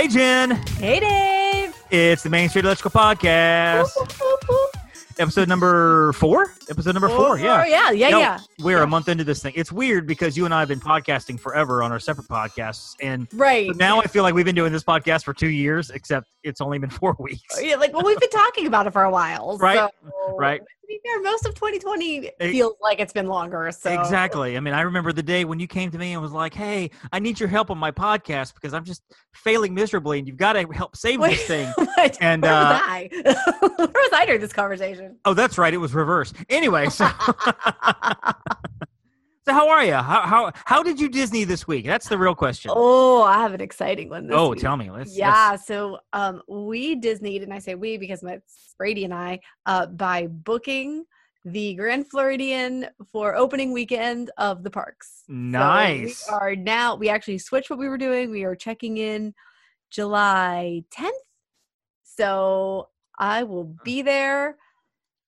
Hey, Jen. Hey, Dave. It's the Main Street Electrical Podcast, episode number four. Episode number four. Yeah. Oh, yeah, yeah, No, yeah. We're Yeah. a month into this thing. It's weird because you and I have been podcasting forever on our separate podcasts, and Right. now I feel like we've been doing this podcast for two years, except it's only been four weeks. yeah, like well, we've been talking about it for a while, Right, so- right. Be fair, most of 2020 Eh, feels like it's been longer. So Exactly. I mean, I remember the day when you came to me and was like, "Hey, I need your help on my podcast because I'm just failing miserably, and you've got to help save Wait. this thing." What? And, where uh, was I? where was I during this conversation? Oh, that's right. It was reversed. Anyway, so so how are you? How how how did you Disney this week? That's the real question. oh, I have an exciting one. This Oh, week. tell me. Let's. Yeah, let's- so um, we Disneyed, and I say we because my Brady and I, uh, by booking the Grand Floridian for opening weekend of the parks. So Nice. we are now. We actually switched what we were doing. We are checking in July 10th. So I will be there.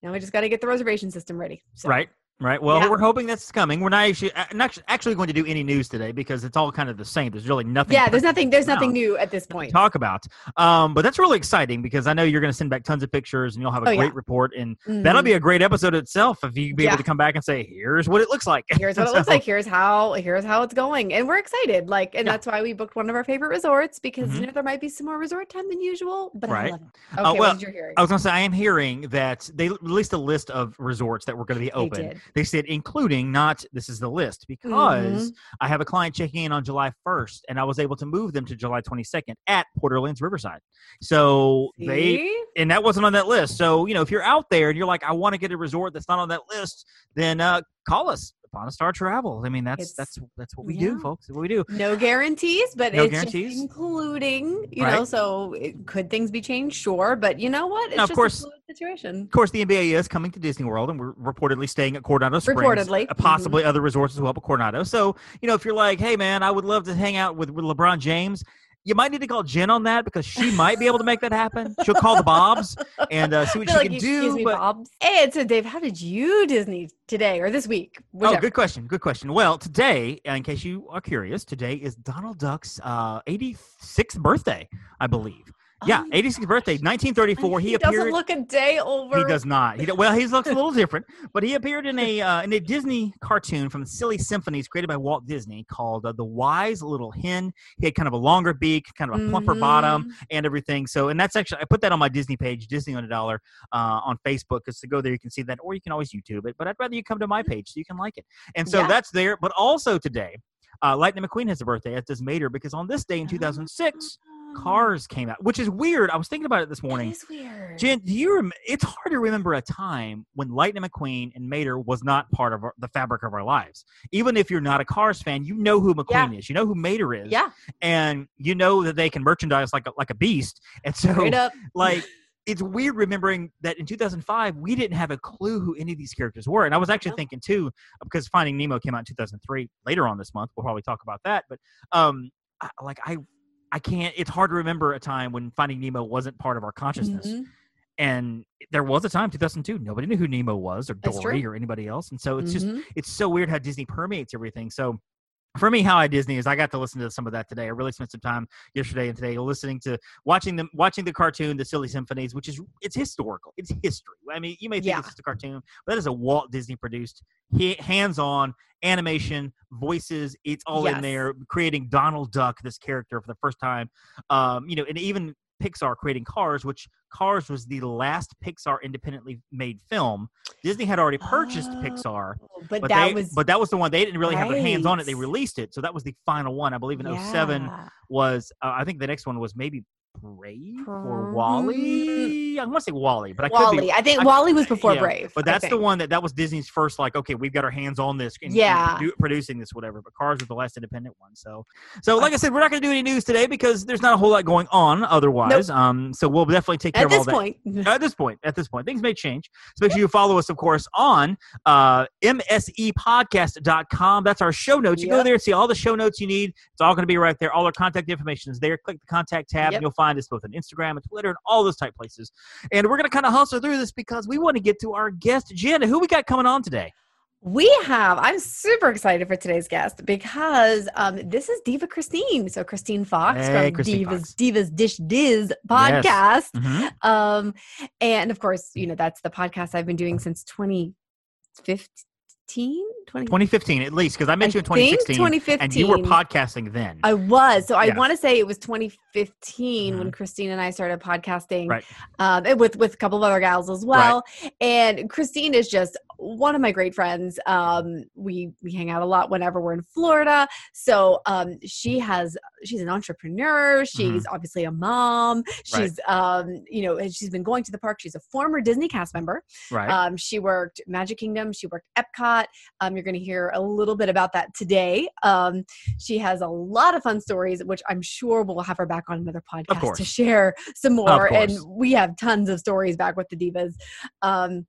Now we just got to get the reservation system ready. So. Right. Right. Well, Yeah. we're hoping that's coming. We're not actually uh, not actually going to do any news today because it's all kind of the same. There's really nothing. Yeah, there's nothing. There's nothing new at this to point. talk about. Um, but that's really exciting because I know you're going to send back tons of pictures and you'll have a Oh, great yeah. report, and that'll Mhm. be a great episode itself if you be able to come back and say, "Here's what it looks like." here's what it looks like here's how here's how it's going and we're excited like and Yeah. that's why we booked one of our favorite resorts because Mhm. you know there might be some more resort time than usual but Right. i love it okay Uh, well, what did you hearing I was going to say I am hearing that they released a list of resorts that were going to be They open. They said including not this is the list because Mm-hmm. I have a client checking in on July 1st and I was able to move them to July 22nd at Port Orleans Riverside. So they and that wasn't on that list. So, you know, if you're out there and you're like I want to get a resort that's not on that list, then uh call us. Upon a Star Travel. I mean, that's It's- that's that's what we yeah. do, folks. That's what we do. no guarantees but No it's guarantees. including you know so it, could things be changed sure but you know what it's Now, of just course- situation Of course, the NBA is coming to Disney World, and we're reportedly staying at Coronado Springs. Reportedly. uh, possibly other resorts as well, but Coronado. So, you know, if you're like, hey, man, I would love to hang out with, with LeBron James, you might need to call Jen on that because she might be able to make that happen. She'll call the Bobs and uh, see what she like can do. me, but- Bobs. Hey, so Dave, how did you Disney today or this week? Oh, good question. Good question. Well, today, uh, in case you are curious, today is Donald Duck's uh, 86th birthday, I believe. Yeah, Oh, 86th birthday, 1934. He, he appeared. doesn't look a day over. He does not. He well, he looks a little different, but he appeared in a uh, in a Disney cartoon from the Silly Symphonies created by Walt Disney called uh, "The Wise Little Hen." He had kind of a longer beak, kind of a plumper bottom, Mhm. and everything. So, and that's actually I put that on my Disney page, Disney on a Dollar, uh, on Facebook. Because to go there, you can see that, or you can always YouTube it. But I'd rather you come to my page so you can like it. And so Yeah. that's there. But also today, uh, Lightning McQueen has a birthday, as does Mater, because on this day in 2006, Cars came out, which is weird. I was thinking about it this morning. is weird. Jen, do you? Rem- it's hard to remember a time when Lightning McQueen and Mater was not part of our, the fabric of our lives. Even if you're not a Cars fan, you know who McQueen is. You know who Mater is. yeah, And you know that they can merchandise like a, like a beast. And so, like, it's weird remembering that in 2005 we didn't have a clue who any of these characters were. And I was actually No. thinking too, because Finding Nemo came out in 2003. Later on this month, we'll probably talk about that. But um, like I. I can't. It's hard to remember a time when Finding Nemo wasn't part of our consciousness Mhm. and there was a time 2002 nobody knew who nemo was or dory or anybody else and so it's just Mhm. it's so weird how disney permeates everything so for me how i disney is i got to listen to some of that today. I really spent some time yesterday and today listening to watching them watching the cartoon the silly symphonies which is it's historical. It's history. I mean you may think Yeah. it's just a cartoon but that is a walt disney produced hands-on animation voices it's all in there creating donald duck this character for the first time. Um you know and even Pixar creating Cars, which Cars was the last Pixar independently made film. Disney had already purchased Oh, Pixar, but, but that they, was but that was the one they didn't really have their hands on it. They released it, so that was the final one. I believe in 07 was uh, I think the next one was maybe Brave or WALL-E. I want to say WALL-E, but I could be. I think I- WALL-E was before yeah, Brave. But that's the one that that was Disney's first like okay we've got our hands on this and, and Yeah. produ- producing this whatever. But Cars was the last independent one. So so like I said we're not going to do any news today because there's not a whole lot going on otherwise. Um so we'll definitely take care At of all that. At this that. point, At this point, at this point, things may change. So make sure you follow us, of course, on uh, msepodcast.com. That's our show notes. You go there and see all the show notes you need. It's all going to be right there. All our contact information is there. Click the contact tab, Yep. and you'll find us both on Instagram and Twitter and all those type places. And we're going to kind of hustle through this because we want to get to our guest, Jen. Who we got coming on today? we have. I'm super excited for today's guest because um, this is Diva Christine. So Christine Fox Hey, from Christine Divas Fox. Divas Dish Diz podcast. Mhm. Um, and of course, you know that's the podcast I've been doing since 2015. 20, 2015, at least, because I met you in I think 2016. 2015. And you were podcasting then. I was. So I Yeah. want to say it was 2015 when Christine and I started podcasting, Right. um, with with a couple of other gals as well. And Christine is just one of my great friends. Um, we we hang out a lot whenever we're in Florida. So um, she has she's an entrepreneur. She's obviously a mom. She's um, you know, and she's been going to the park. She's a former Disney cast member. right. Um, she worked Magic Kingdom. She worked Epcot. Um, you're going to hear a little bit about that today. Um, she has a lot of fun stories, which I'm sure we'll have her back on another podcast to share some more. And we have tons of stories back with the divas. Um,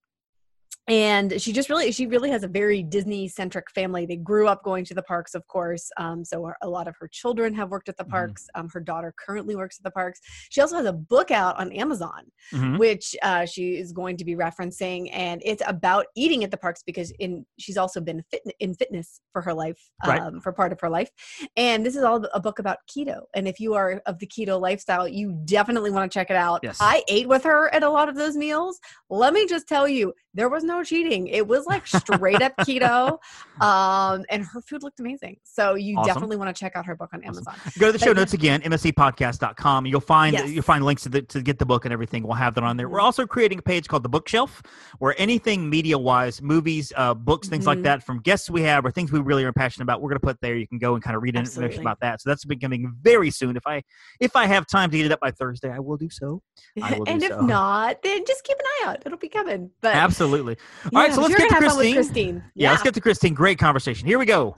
and she just really she really has a very disney centric family they grew up going to the parks of course um, so a lot of her children have worked at the Mhm. parks um, her daughter currently works at the parks she also has a book out on amazon Mhm. which uh, she is going to be referencing, and it's about eating at the parks because in she's also been fit, in fitness for her life, Right. um, for part of her life, and this is all a book about keto. And if you are of the keto lifestyle, you definitely want to check it out. Yes. I ate with her at a lot of those meals. Let me just tell you, there was no cheating. It was like straight up keto, um, and her food looked amazing. So you Awesome. definitely want to check out her book on Awesome. Amazon. Go to the But show notes again, msepodcast.com. You'll find Yes. you'll find links to the, to get the book and everything. We'll have that on there. We're Mhm. also creating a page called the Bookshelf, where anything media wise, movies, uh, books, things like Mhm. that, from guests we have or things we really are passionate about, we're going to put there. You can go and kind of read information about that. So that's becoming very soon. If I if I have time to get it up by Thursday, I will do so. I will do and if so. not, then just keep an eye out. It'll be coming. But Absolutely. All right, Yeah, so let's get to gonna have fun with Christine. Christine. Yeah, let's get to Christine. Great conversation. Here we go.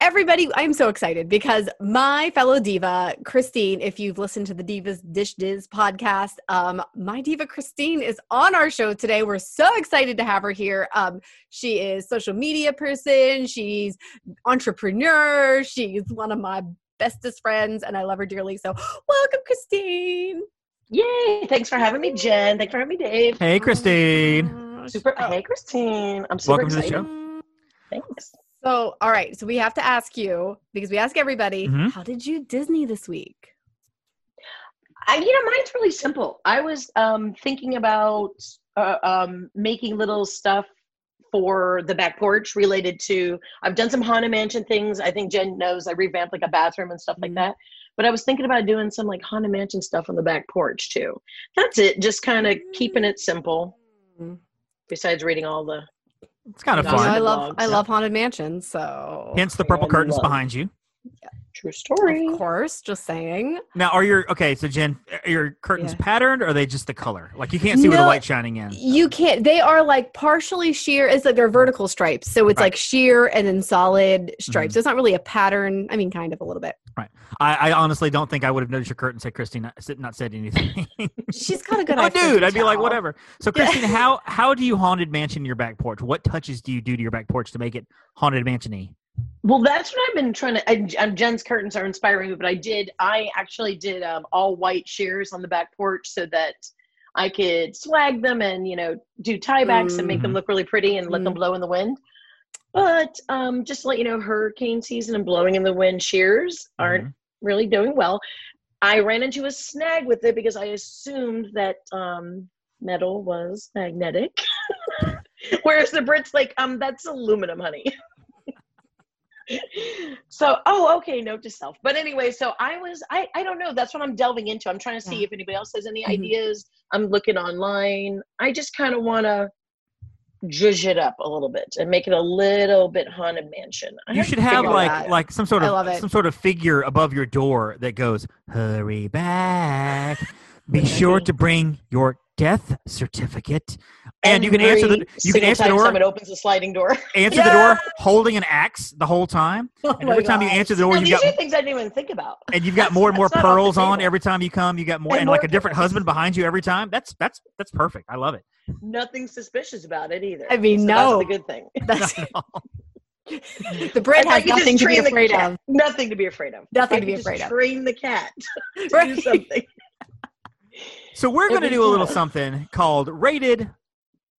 Everybody, I'm so excited because my fellow diva, Christine, if you've listened to the Divas Dish Diz podcast, um, my diva Christine is on our show today. We're so excited to have her here. Um, she is social media person, she's entrepreneur, she's one of my bestest friends, and I love her dearly. So, welcome, Christine. Yay! Thanks for having me, Jen. Thanks for having me, Dave. Hey, Christine. Uh, Super. oh, Hey, Christine. I'm super Welcome to the excited. show. Thanks. So, all right. So we have to ask you because we ask everybody, Mhm. how did you Disney this week? I, you know, mine's really simple. I was um, thinking about uh, um, making little stuff for the back porch related to. I've done some haunted mansion things. I think Jen knows I revamped like a bathroom and stuff Mhm. like that. But I was thinking about doing some like haunted mansion stuff on the back porch too. That's it. Just kind of keeping it simple. Mm. Besides reading all the It's kind of You You know, fun. I the love I blogs. love haunted mansions. So Hence the purple curtains love- behind you. True story. of course, just saying. Now, are your okay? So, Jen, are your curtains Yeah. patterned, or are they just the color? Like you can't see where the light shining in. You can't. They are like partially sheer. It's like they're vertical stripes, so it's Right. like sheer and then solid stripes. Mhm. So it's not really a pattern. I mean, kind of a little bit. Right. I, I honestly don't think I would have noticed your curtains had Christine not, said- not said anything. She's got a good. oh, eye dude, I'd be like, whatever. So, Yeah. Christine, how how do you haunted mansion your back porch? What touches do you do to your back porch to make it haunted mansiony? Well, that's what I've been trying to. I, um, Jen's curtains are inspiring me, but I did. I actually did um, all white shears on the back porch so that I could swag them and you know do tiebacks and make them Mhm. look really pretty and let them blow in the wind. But um, just to let you know, hurricane season and blowing in the wind shears aren't really doing well. I ran into a snag with it because I assumed that um, metal was magnetic, whereas the Brits like um that's aluminum, honey. So oh okay note to self but anyway so i was i i don't know that's what i'm delving into i'm trying to see Yeah. if anybody else has any Mhm. ideas i'm looking online i just kind of want to zhuzh it up a little bit and make it a little bit haunted mansion. I You should have like that. like some sort of some sort of figure above your door that goes, "Hurry back! Be sure to bring your death certificate." And you can answer the you can answer the time door Someone opens the sliding door. answer the door holding an axe the whole time. Oh And every time you answer the door, Now, you these got are things I didn't even think about. and you've got more and more That's not off the pearls on every time you come. You got more And and, like a different pearls. husband behind you every time. That's that's that's perfect. I love it. Nothing suspicious about it either. I mean, So no. that's the good thing. That's, the Brit has nothing to be afraid of. Nothing to be afraid of. Nothing to be afraid of. Train the cat to Right. do something. So we're going to do a little something called rated,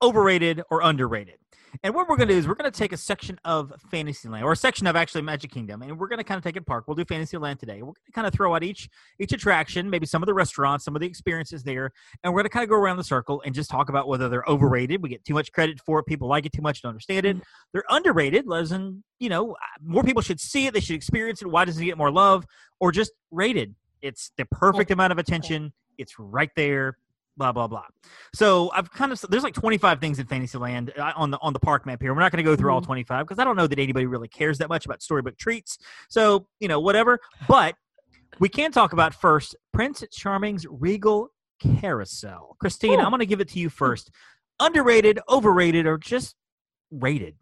overrated, or underrated. And what we're going to do is we're going to take a section of Fantasyland, or a section of actually Magic Kingdom, and we're going to kind of take it apart. We'll do Fantasyland today. We're going to kind of throw out each each attraction, maybe some of the restaurants, some of the experiences there, and we're going to kind of go around the circle and just talk about whether they're overrated. We get too much credit for it. People like it too much to understand it. They're underrated, as in, you know, more people should see it. They should experience it. Why doesn't it get more love? Or just rated. It's the perfect amount of attention. It's right there blah blah blah. So I've kind of there's like 25 things in Fantasyland uh, on the on the park map here. We're not going to go through all 25 because I don't know that anybody really cares that much about storybook treats. So you know whatever. But we can talk about first Prince Charming's Regal Carousel. Christine, Ooh. I'm going to give it to you first. Underrated, overrated, or just rated?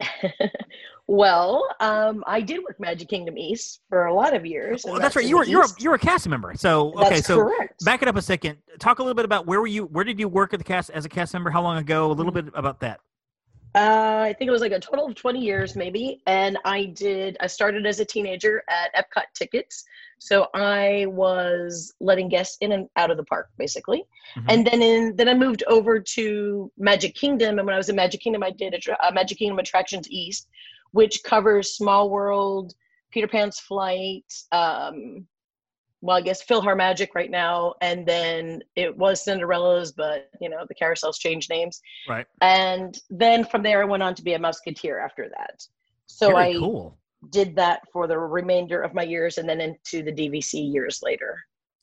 well, um, I did work Magic Kingdom East for a lot of years. Well, that's right. You were you're a, you're a cast member. So okay, That's so correct. back it up a second. Talk a little bit about where were you? Where did you work at the cast as a cast member? How long ago? A little Mm-hmm. bit about that. Uh, I think it was like a total of 20 years, maybe. And I did, I started as a teenager at Epcot Tickets. So I was letting guests in and out of the park, basically. Mhm. And then in, then I moved over to Magic Kingdom. And when I was in Magic Kingdom, I did a, uh, Magic Kingdom Attractions East, which covers Small World, Peter Pan's Flight, um, well, I guess PhilharMagic right now, and then it was Cinderella's, but you know the carousels changed names. Right. And then from there, I went on to be a Musketeer after that. So Very I cool. Did that for the remainder of my years, and then into the DVC years later.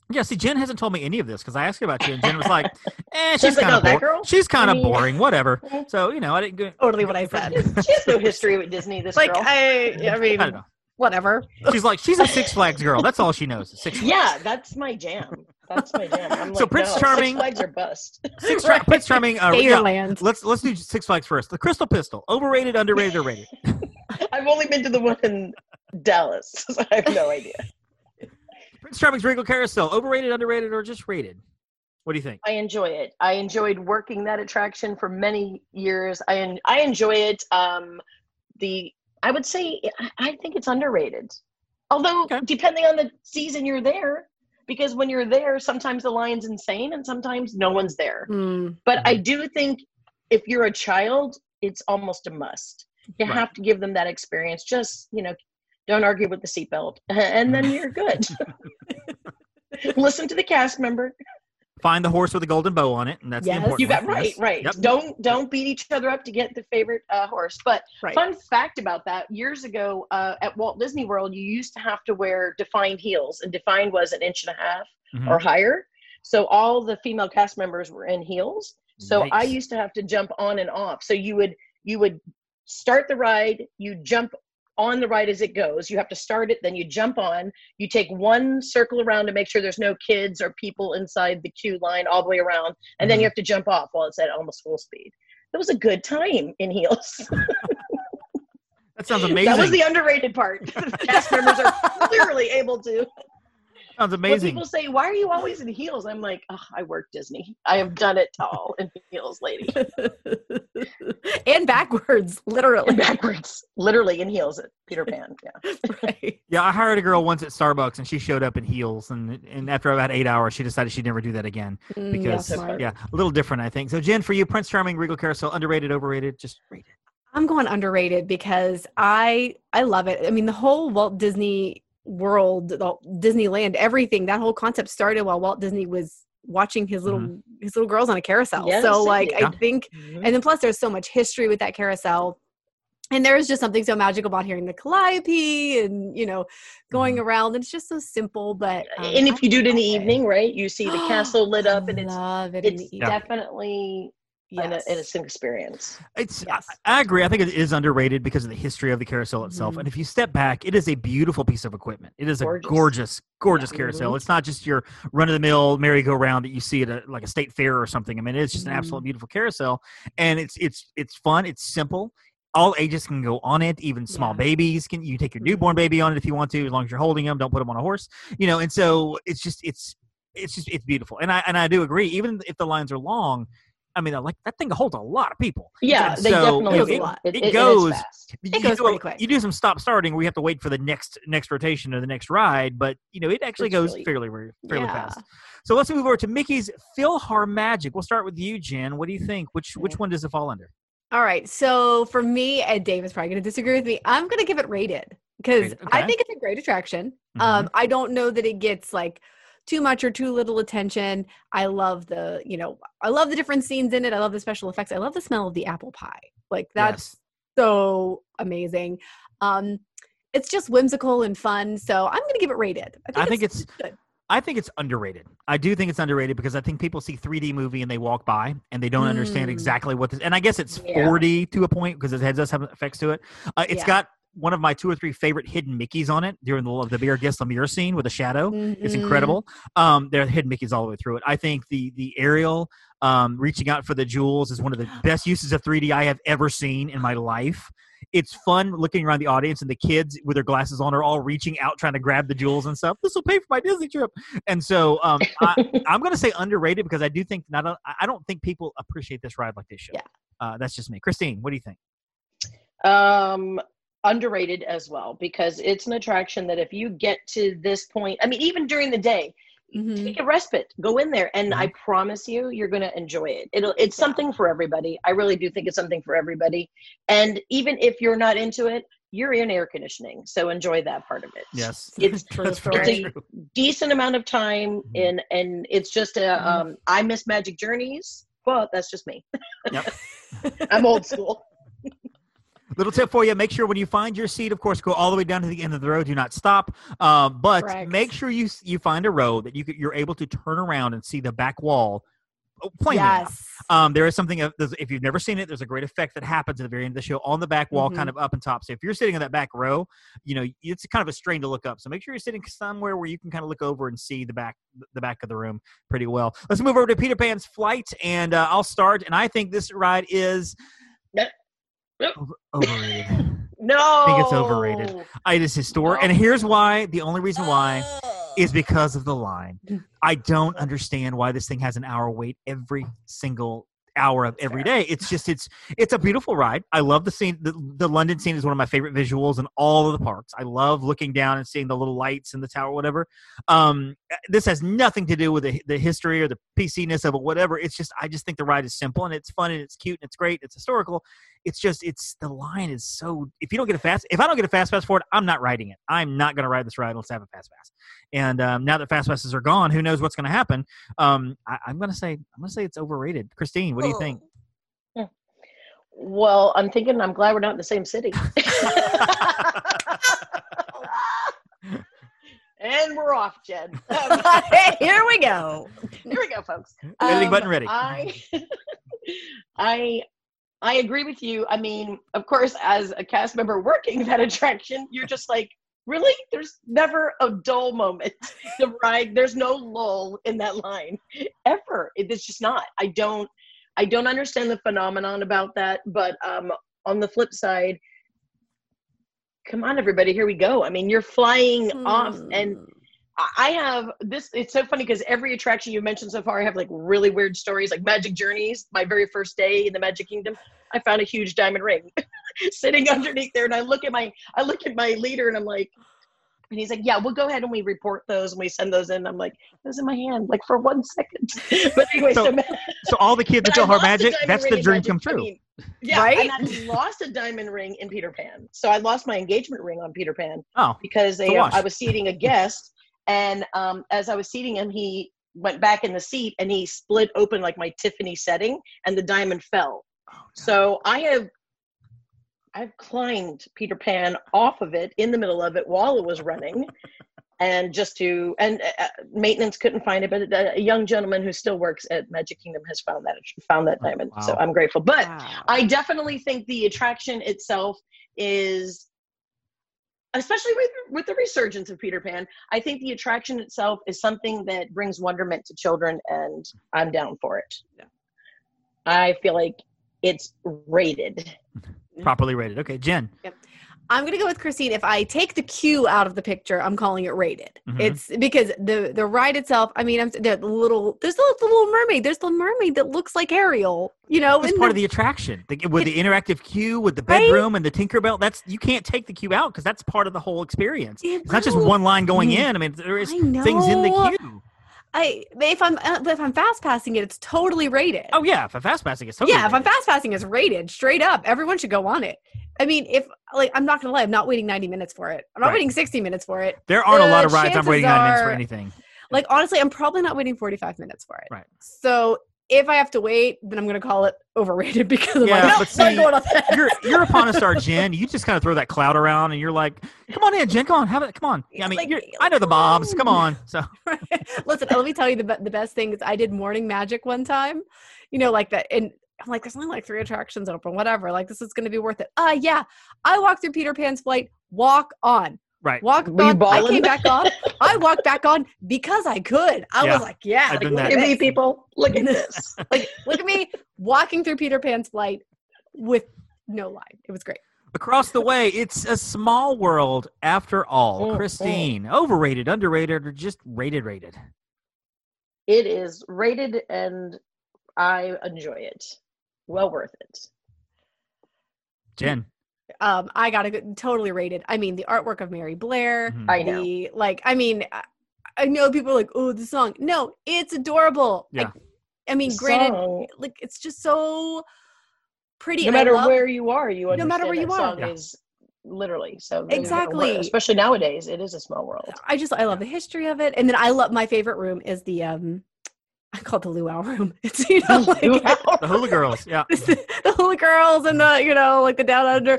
Yeah, see, Jen hasn't told me any of this because I asked her about you, and Jen was like, "Eh, she's She's like, kind "Oh, of that boring. girl? She's kind I of mean- boring, whatever." Eh. So you know, I didn't go. Totally what I said. She has no history with Disney. This like girl. I, I mean, I don't know. whatever. She's like, she's a Six Flags girl. That's all she knows. Six Flags. yeah, that's my jam. That's my jam. I'm So like, Prince no, Charming- Six Flags are bust. Six Tra- Prince Charming. Uh, yeah, let's let's do Six Flags first. The Crystal Pistol, overrated, underrated, or rated? I've only been to the one in Dallas, so I have no idea. Prince Charming's Regal Carousel, overrated, underrated, or just rated? What do you think? I enjoy it. I enjoyed working that attraction for many years. I en- I enjoy it. Um, the I would say I- I think it's underrated. Although Okay. depending on the season you're there, because when you're there, sometimes the line's insane and sometimes no one's there. Mm, But I do think if you're a child, it's almost a must. You Right. have to give them that experience. Just you know, don't argue with the seatbelt, and then you're good. Listen to the cast member. Find the horse with the golden bow on it, and that's Yes. the important. You got one. right, Yes. right. Yep. Don't don't beat each other up to get the favorite uh, horse. But right. fun fact about that: years ago uh, at Walt Disney World, you used to have to wear defined heels, and defined was an inch and a half Mhm. or higher. So all the female cast members were in heels. So I used to have to jump on and off. So you would you would start the ride, you jump on the ride as it goes. You have to start it, then you jump on. You take one circle around to make sure there's no kids or people inside the queue line all the way around, and then Mhm. you have to jump off while it's at almost full speed. It was a good time in heels. That sounds amazing. that was the underrated part. cast members are clearly able to. Sounds When amazing. people say, "Why are you always in heels?" I'm like, oh, "I work Disney. I have done it all in heels, lady, and backwards, literally. backwards, literally in heels at Peter Pan." Yeah, right. Yeah, I hired a girl once at Starbucks, and she showed up in heels, and and after about eight hours, she decided she'd never do that again Mm, because yeah, smart. yeah, a little different, I think. So, Jen, for you, Prince Charming, Regal Carousel, underrated, overrated, just rated. I'm going underrated because I I love it. I mean, the whole Walt Disney World, the Disneyland, everything. That whole concept started while Walt Disney was watching his little mm-hmm. his little girls on a carousel. Yes, so like did. I think mm-hmm. and then plus there's so much history with that carousel. And there's just something so magical about hearing the calliope and you know going mm-hmm. around. It's just so simple, but um, and if I you do it in the love evening, right? You see the castle lit up, and I it's love it in it's the evening. definitely and, Yes. a, and it's an experience. It's Yes. I, I agree. I think it is underrated because of the history of the carousel itself. Mhm. And if you step back, it is a beautiful piece of equipment. It is a Gorgeous. gorgeous, gorgeous Yeah. carousel. Mhm. It's not just your run of the mill merry-go-round that you see at a, like a state fair or something. I mean, it's just an Mhm. absolute beautiful carousel, and it's it's it's fun. It's simple. All ages can go on it. Even small Yeah. babies can. You take your Mhm. newborn baby on it if you want to, as long as you're holding them. Don't put them on a horse. You know. And so it's just it's it's just it's beautiful. And I and I do agree. Even if the lines are long. I mean, like that thing holds a lot of people. Yeah, And they so, definitely know, goes a it- lot. It, it it- goes- It do goes pretty quick. You do some stop starting where you have to wait for the next next rotation or the next ride, but you know it actually It's goes really- fairly fairly Yeah. fast. So let's move over to Mickey's PhilharMagic. We'll start with you, Jen. What do you think? Which which one does it fall under? All right. So for me, and Dave is probably going to disagree with me. I'm going to give it rated because Rated, I think it's a great attraction. Mm-hmm. Um, I don't know that it gets like too much or too little attention. I love the, you know, I love the different scenes in it. I love the special effects. I love the smell of the apple pie. Like that's Yes. so amazing. Um, it's just whimsical and fun. So I'm going to give it rated. I think it's good. I think it's underrated. I do think it's underrated because I think people see 3D movie and they walk by and they don't understand Mm. exactly what this. And I guess it's Yeah. 40 to a point because it has- does have effects to it. Uh, it's Yeah. got one of my two or three favorite hidden Mickey's on it during the the Be Our Guest Lumiere scene with a shadow. It's Mhm. incredible. Um, there are hidden Mickey's all the way through it. I think the the Ariel um, reaching out for the jewels is one of the best uses of 3D I have ever seen in my life. It's fun looking around the audience and the kids with their glasses on are all reaching out trying to grab the jewels and stuff. This will pay for my Disney trip. And so um, I, I'm going to say underrated because I do think not. a- I don't think people appreciate this ride like they should. Yeah. Uh, that's just me. Christine, what do you think? Um, underrated as well because it's an attraction that if you get to this point, I mean, even during the day, Mhm. take a respite, go in there, and I promise you, you're going to enjoy it. It'll, it's something for everybody. I really do think it's something for everybody. And even if you're not into it, you're in air conditioning, so enjoy that part of it. Yes. It's. It's a- true. decent amount of time Mhm. in, and it's just a. Mhm. Um, I miss Magic Journeys. Well, that's just me. Yep. I'm old school. Little tip for you: make sure when you find your seat, of course, go all the way down to the end of the row. Do not stop. Um, but Correct. make sure you you find a row that you you're able to turn around and see the back wall. oh, Plainly enough. Yes. Um, there is something if you've never seen it, there's a great effect that happens at the very end of the show on the back wall, Mhm. kind of up and top. So if you're sitting in that back row, you know it's kind of a strain to look up. So make sure you're sitting somewhere where you can kind of look over and see the back the back of the room pretty well. Let's move over to Peter Pan's flight, and uh, I'll start. And I think this ride is Yep. Yep. over- overrated. No, I think it's overrated. It is historic, and here's why. The only reason why is because of the line. I don't understand why this thing has an hour wait every single hour of every day. It's just it's it's a beautiful ride. I love the scene. The, the London scene is one of my favorite visuals in all of the parks. I love looking down and seeing the little lights in the tower, whatever. Um, this has nothing to do with the, the history or the PC-ness of it, whatever. It's just I just think the ride is simple and it's fun and it's cute and it's great. It's historical. It's just it's the line is so. If you don't get a fast, if I don't get a fast pass for it, I'm not riding it. I'm not going to ride this ride unless I have a fast pass. And um, now that fast passes are gone, who knows what's going to happen? Um, I, I'm going to say I'm going to say it's overrated. Christine, what do you think? Well, I'm thinking. I'm glad we're not in the same city. and we're off, Jen. Here we go. here we go, folks. Editing Um, button ready. I, I, I agree with you. I mean, of course, as a cast member working that attraction, you're just like, really? There's never a dull moment. The ride, there's no lull in that line ever. It- It's just not. I don't, I don't understand the phenomenon about that. But um, on the flip side, come on, everybody, here we go. I mean, you're flying off and Hmm. I- I have this. It's so funny because every attraction you've mentioned so far, I have like really weird stories, like Magic Journeys. My very first day in the Magic Kingdom, I found a huge diamond ring sitting underneath there, and I look at my, I look at my leader, and I'm like, and he's like, "Yeah, we'll go ahead and we report those and we send those in." I'm like, "Those in my hand, like for one second. But anyway, so, So- So all the kids but that I PhilharMagic, that's the dream Magic- come I true. mean, yeah, Right? and I lost a diamond ring in Peter Pan. So I lost my engagement ring on Peter Pan oh, because they, uh. I was seating a guest, and um, as I was seating him, he went back in the seat and he split open like my Tiffany setting, and the diamond fell. Oh. So I have I've climbed Peter Pan off of it in the middle of it while it was running. and just to and uh, maintenance couldn't find it but a, a, young gentleman who still works at magic kingdom has found that found that diamond wow. so i'm grateful but wow. i definitely think the attraction itself is especially with with the resurgence of peter pan i think the attraction itself is something that brings wonderment to children and i'm down for it yeah. i feel like it's rated properly rated okay jen yep. I'm gonna go with Christine. If I take the queue out of the picture, I'm calling it rated. Mm-hmm. It's because the the ride itself. I mean, I'm the little. There's the, the, little mermaid. There's the mermaid that looks like Ariel. You know, it's part the, of the attraction the, with it, the interactive queue, with the bedroom right? and the Tinkerbell. That's you can't take the queue out because that's part of the whole experience. It it's not just one line going mm. in. I mean, there is things in the queue. I if I'm uh, if I'm fast passing it, it's totally rated. Oh yeah, if I'm fast passing, it's totally yeah. Rated. If I'm fast passing, it's rated straight up. Everyone should go on it. I mean, if like I'm not gonna lie, I'm not waiting 90 minutes for it. I'm not right. waiting 60 minutes for it. There aren't the a lot of rides I'm waiting 90 minutes for anything. Like honestly, I'm probably not waiting 45 minutes for it. Right. So if I have to wait, then I'm going to call it overrated because I'm yeah, like, no, see, going on you're you're a pawn star, Jen. You just kind of throw that cloud around, and you're like, "Come on in, Jen. Come on, have it. Come on." Yeah, I mean, like, I know the bobs. Come on. So, listen, let me tell you the the best thing is I did morning magic one time. You know, like that, and I'm like, there's only like three attractions open, whatever. Like, this is going to be worth it. Uh, yeah. I walked through Peter Pan's flight, walk on. Right. Walk on. I came back on. I walked back on because I could. I yeah, was like, yeah, like, look at me, people. Look at this. like, look at me walking through Peter Pan's flight with no line. It was great. Across the way, it's a small world after all. Mm, Christine, mm. overrated, underrated, or just rated, rated? It is rated and I enjoy it well worth it. Jen. Um, I got to totally rated. I mean, the artwork of Mary Blair. Mm-hmm. I know. The, like, I mean, I, I know people are like, oh, the song. No, it's adorable. Yeah. I, I mean, the granted, song, like, it's just so pretty. No matter love, where you are, you no matter where you are, yeah. is literally so exactly especially nowadays it is a small world i just i love the history of it and then i love my favorite room is the um I call it the luau room. It's you know like the hula girls, yeah, the hula girls and the you know like the down under.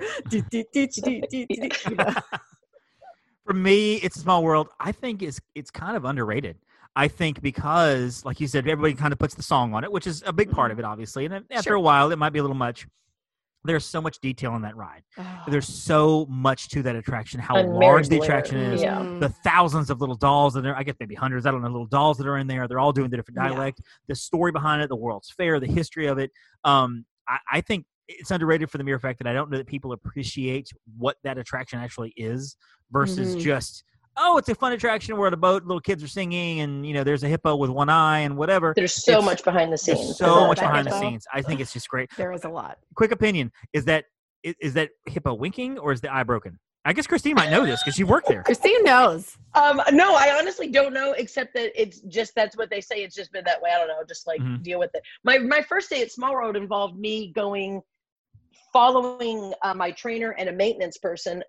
For me, it's a small world. I think is it's kind of underrated. I think because, like you said, everybody kind of puts the song on it, which is a big part mm-hmm. of it, obviously. And after sure. a while, it might be a little much there's so much detail in that ride. Oh. There's so much to that attraction. How large the attraction is. Yeah. The thousands of little dolls in there. I guess maybe hundreds. I don't know. Little dolls that are in there. They're all doing the different dialect. Yeah. The story behind it. The World's Fair. The history of it. Um, I, I, think it's underrated for the mere fact that I don't know that people appreciate what that attraction actually is versus mm-hmm. just oh, it's a fun attraction where the boat, little kids are singing, and you know, there's a hippo with one eye and whatever. There's so it's, much behind the scenes. So much behind hippo. the scenes. I think it's just great. There is a lot. Quick opinion: is that is, is that hippo winking or is the eye broken? I guess Christine might know this because she worked there. Christine knows. Um, no, I honestly don't know, except that it's just that's what they say. It's just been that way. I don't know. Just like mm-hmm. deal with it. My my first day at Small World involved me going, following uh, my trainer and a maintenance person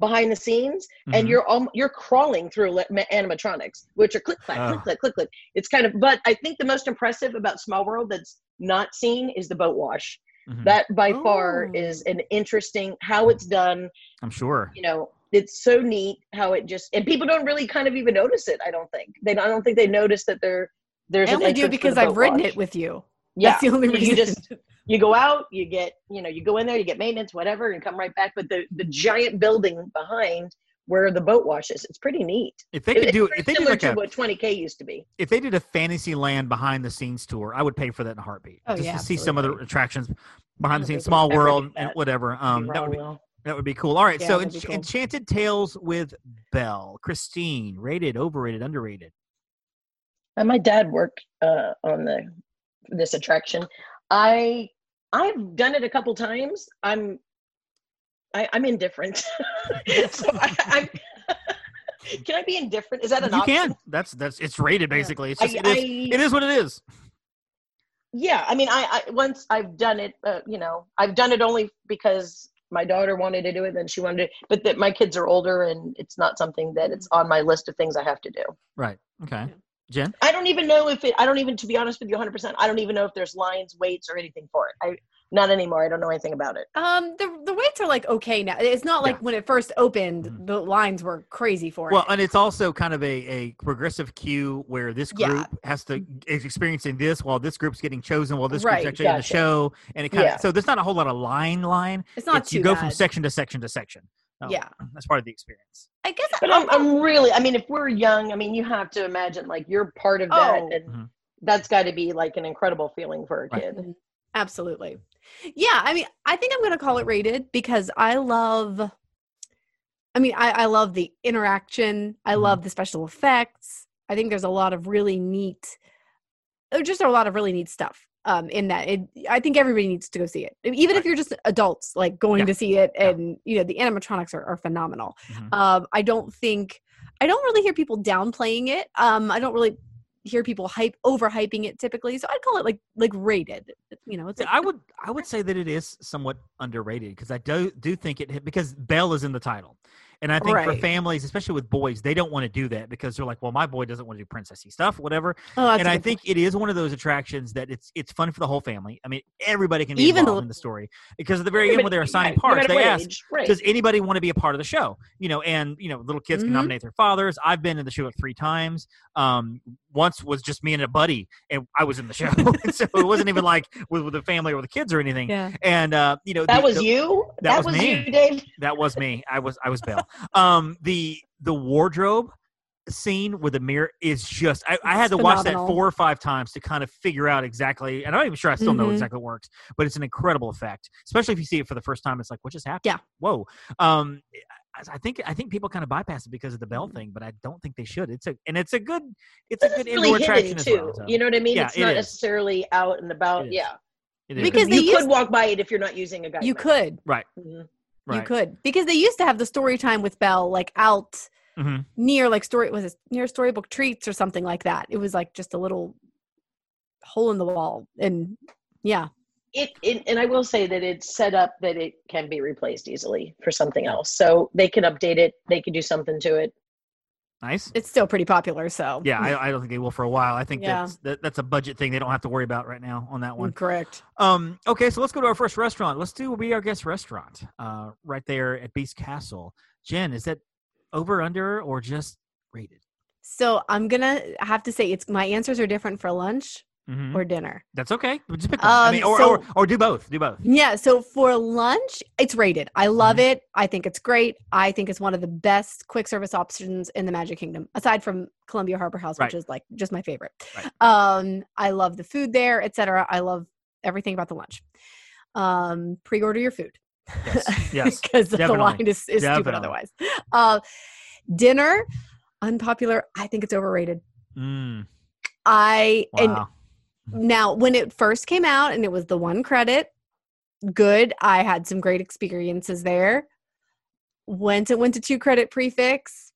behind the scenes mm-hmm. and you're um, you're crawling through animatronics which are click clack oh. click clack click clack it's kind of but i think the most impressive about small world that's not seen is the boat wash mm-hmm. that by oh. far is an interesting how it's done i'm sure you know it's so neat how it just and people don't really kind of even notice it i don't think they i don't think they notice that there there's I only do because i've written it with you yeah that's the only reason you just you go out, you get, you know, you go in there, you get maintenance, whatever, and come right back. But the the giant building behind where the boat washes, it's pretty neat. If they could it, do, if they did like a, what 20k used to be. If they did a Fantasyland behind the scenes tour, I would pay for that in a heartbeat. Oh, just yeah, to see some of the attractions behind the scenes, Small World and whatever. Um, that would be. That would be cool. All right, yeah, so Ench- cool. Enchanted Tales with Belle, Christine, rated, overrated, underrated. And my dad worked uh, on the this attraction, I I've done it a couple times. I'm I, am i am indifferent. so I, can I be indifferent? Is that an you option? can. That's that's it's rated basically. It's just, I, it, is, I, it is what it is. Yeah, I mean, I, I once I've done it. Uh, you know, I've done it only because my daughter wanted to do it, then she wanted to. But that my kids are older, and it's not something that it's on my list of things I have to do. Right. Okay. Jen? I don't even know if it, I don't even, to be honest with you 100%, I don't even know if there's lines, weights, or anything for it. I, Not anymore. I don't know anything about it. Um, the the waits are like okay now. It's not like Yeah. when it first opened, Mhm. the lines were crazy for Well, it. Well, and it's also kind of a, a progressive queue where this Yeah. group has to is experiencing this while this group's getting chosen while this Right, group's actually in the show, and it kind Yeah. of so there's not a whole lot of line line. It's not It's- too you go bad. from section to section to section. Oh, Yeah. that's part of the experience. I guess. But I'm, I'm really, I mean, if we're young, I mean, you have to imagine like you're part of that, Oh. and Mhm. that's got to be like an incredible feeling for a Right. kid. Absolutely. Yeah, I mean, I think I'm going to call it rated because I love I mean, I I love the interaction. I Mhm. love the special effects. I think there's a lot of really neat there just are a lot of really neat stuff um in that. It, I think everybody needs to go see it. Even if you're just adults like going Yeah. to see it Yeah. and you know, the animatronics are, are phenomenal. Mhm. Um I don't think I don't really hear people downplaying it. Um I don't really hear people hype overhyping it typically. So I'd call it like like rated. You know, it's a- I would I would say that it is somewhat underrated because I do do think it because Belle is in the title, and I think for families, especially with boys, they don't want to do that because they're like, well, my boy doesn't want to do princessy stuff, whatever. oh, and I think it is one of those attractions that it's it's fun for the whole family. I mean, everybody can be Even the involved in the story because at the very end when they're assigning parts, they ask. right. Does anybody want to be a part of the show? You know, and you know, little kids Mhm. can nominate their fathers. I've been in the show like three times. Um, once was just me and a buddy, and I was in the show, so it wasn't even like with, with the family or the kids or anything. Yeah. And uh, you know, that the- was the- you. that was me. you, Dave. That was me. I was I was Belle. Um, the the wardrobe scene with the mirror is just I, I had to It's watch that four or five times to kind of figure out exactly and I'm not even sure I still know Mhm. exactly what works, but it's an incredible effect. Especially if you see it for the first time, it's like, what just happened? Yeah. Whoa. Um I I think I think people kind of bypass it because of the Mm-hmm. Belle thing, but I don't think they should. It's a and it's a good it's a good it's indoor attraction hidden as too. well. so You know what I mean? Yeah, it's it not is. necessarily out and about. It is. Yeah, it is. Because they you used- could walk by it if you're not using a guide. You map. could. right, Mhm. right. You could. Because they used to have the story time with Belle like out hmm near like story was it near storybook treats or something like that. It was like just a little hole in the wall. And yeah. It, it and I will say that it's set up that it can be replaced easily for something else. So they can update it. They can do something to it. Nice. It's still pretty popular, so Yeah, I, I don't think they will for a while. I think Yeah. that's that, that's a budget thing they don't have to worry about right now on that one. correct. Um, okay, so let's go to our first restaurant. Let's do Be Our Guest restaurant uh, right there at Beast Castle. Jen, is that over, under, or just rated? So I'm gonna have to say it's my answers are different for lunch Mhm. or dinner. That's okay. Just pick one. I Um, mean, or, so- or or do both. Do both. Yeah, so for lunch, it's rated. I love Mhm. it. I think it's great. I think it's one of the best quick service options in the Magic Kingdom, aside from Columbia Harbor House, which is like just my favorite. Right. Um, I love the food there, etc. I love everything about the lunch. Um, pre-order your food. Yes, yes, because the line is, is stupid otherwise. Uh, dinner, unpopular. I think it's overrated. Mm, I and wow. Now, when it first came out and it was the one credit, good. I had some great experiences there. Once it went to two credit prix fixe,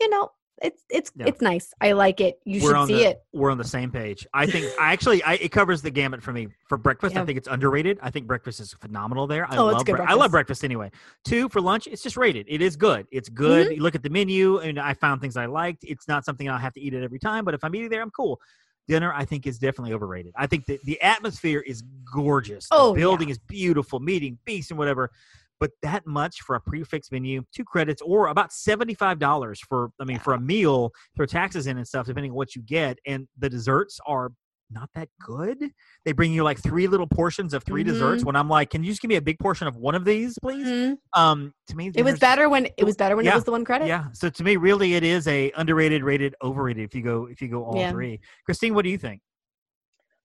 you know, it's it's Yeah. it's nice. I like it. You we're should see the, it. We're on the same page. I think I actually I, it covers the gamut for me. For breakfast, I think it's underrated. I think breakfast is phenomenal there. I Oh, it's love good bre- I love breakfast. breakfast anyway. Two for lunch, it's just rated. It is good. It's good. Mm-hmm. You look at the menu, and I found things I liked. It's not something I'll have to eat it every time, but if I'm eating there, I'm cool. Dinner, I think, is definitely overrated. I think that the atmosphere is gorgeous. The Oh, yeah. building is beautiful, meeting, beast, and whatever. But that much for a prix fixe menu, two credits, or about seventy-five dollars for I mean for a meal, throw taxes in and stuff, depending on what you get. And the desserts are not that good. They bring you like three little portions of 3 desserts. Mm-hmm. When I'm like, can you just give me a big portion of one of these, please? Mhm. Um, to me, It was better when it was better when Yeah. it was the one credit. Yeah. So to me, really, it is a underrated, rated, overrated. If you go, if you go all Yeah. three. Christine, what do you think?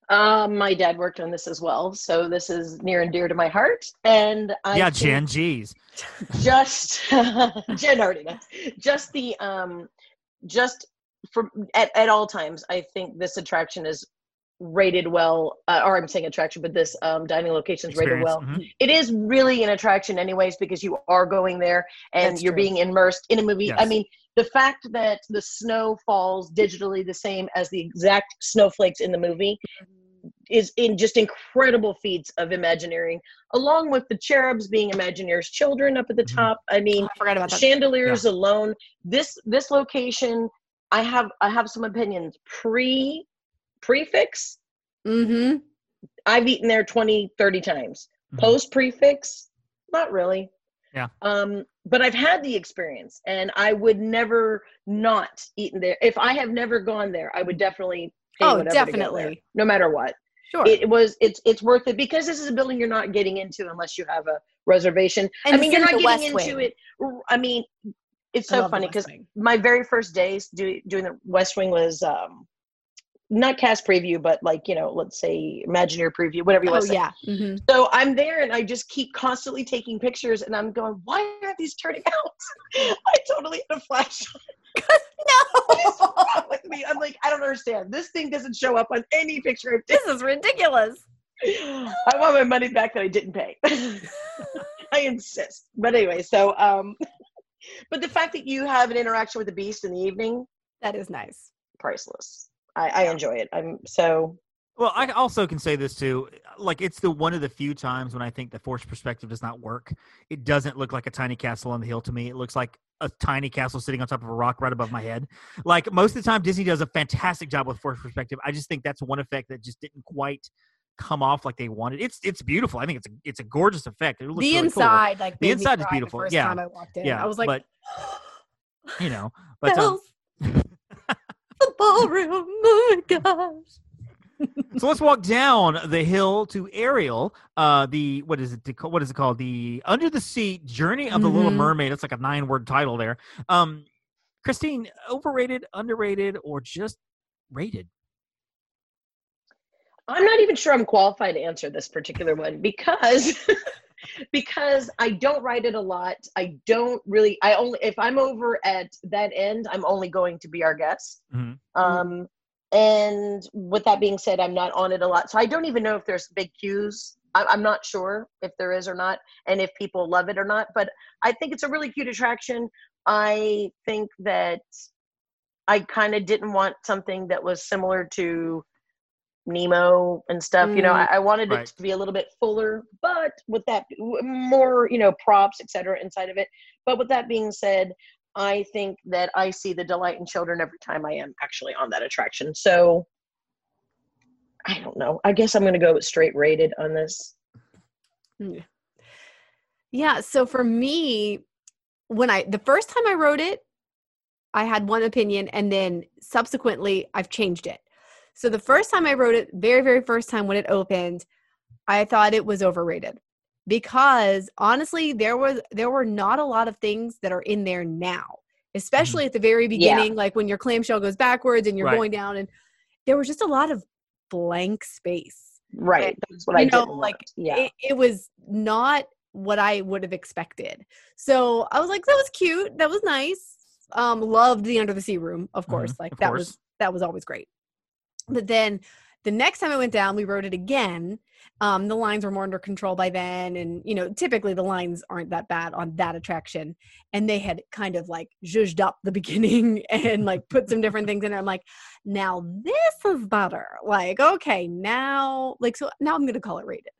Um, my dad worked on this as well, so this is near and dear to my heart. And I yeah, think Jen. Geez. just Jen already knows. Just the um, just for at at all times, I think this attraction is rated well. Uh, or I'm saying attraction, but this um, dining location is rated well. Mhm. It is really an attraction, anyways, because you are going there and That's you're true. being immersed in a movie. I mean, the fact that the snow falls digitally the same as the exact snowflakes in the movie is in just incredible feats of imagineering, along with the cherubs being Imagineers' children up at the Mhm. top. I mean, Oh, I forgot about that. chandeliers alone. This this location, I have I have some opinions. Pre prix fixe, mm-hmm. I've eaten there 20, 30 times. Mhm. Post prix fixe, not really. Yeah. Um, but I've had the experience and I would never not eaten there. If I have never gone there, I would definitely Oh, whatever to go there, definitely. no matter what. Sure. It, it was it's it's worth it because this is a building you're not getting into unless you have a reservation. And I mean, you're not getting West into Wing. it. I mean, it's so funny because my very first days do, doing the West Wing was um, not cast preview, but like you know, let's say Imagineer preview, whatever you Oh want to say. yeah. hmm So I'm there and I just keep constantly taking pictures, and I'm going, why aren't these turning out? I totally had a flash. No. with me? I'm like, I don't understand. This thing doesn't show up on any picture I've this is ridiculous. I want my money back that I didn't pay. I insist. But anyway, so um but the fact that you have an interaction with the beast in the evening, That is nice. priceless. I, I enjoy it. I'm so Well, I also can say this too. Like, it's the one of the few times when I think the forced perspective does not work. It doesn't look like a tiny castle on the hill to me. It looks like a tiny castle sitting on top of a rock right above my head. Like most of the time, Disney does a fantastic job with forced perspective. I just think that's one effect that just didn't quite come off like they wanted. It's it's beautiful. I think it's a it's a gorgeous effect. It looks the really cool. inside, like The inside is beautiful. The first Yeah. time I walked in, Yeah, I was like, but you know, but um, bells. The ballroom. Oh my gosh. so let's walk down the hill to Ariel. Uh, the what is it? What is it called? The Under the Sea Journey of the Little Mhm. Mermaid. It's like a nine word title there. Um, Christine, overrated, underrated, or just rated? I'm not even sure I'm qualified to answer this particular one because because I don't write it a lot. I don't really I only if I'm over at that end, I'm only going to be our guest. Mhm. Um and with that being said, I'm not on it a lot. So I don't even know if there's big queues. I- I'm not sure if there is or not, and if people love it or not. But I think it's a really cute attraction. I think that I kind of didn't want something that was similar to Nemo and stuff. You know, Mm. I, I wanted Right. it to be a little bit fuller, but with that more, you know, props, etc., inside of it. But with that being said, I think that I see the delight in children every time I am actually on that attraction. So I don't know. I guess I'm going to go straight rated on this. Yeah. So for me, when I the first time I wrote it, I had one opinion, and then subsequently I've changed it. So the first time I wrote it, very very first time when it opened, I thought it was overrated because honestly, there was there were not a lot of things that are in there now, especially at the very beginning, like when your clamshell goes backwards and you're Right. going down, and there was just a lot of blank space Right. That's what I know, didn't like. Yeah. it, it was not what I would have expected. So I was like, that was cute. That was nice. Um, loved the under the sea room, of course. Like of that course. was that was always great. But then the next time I went down, we wrote it again. Um, the lines were more under control by then, and you know, typically the lines aren't that bad on that attraction. And they had kind of like zhuzhed up the beginning and like put some different things in there. I'm like, now this is better. Like, okay, now like so now I'm gonna call it rated.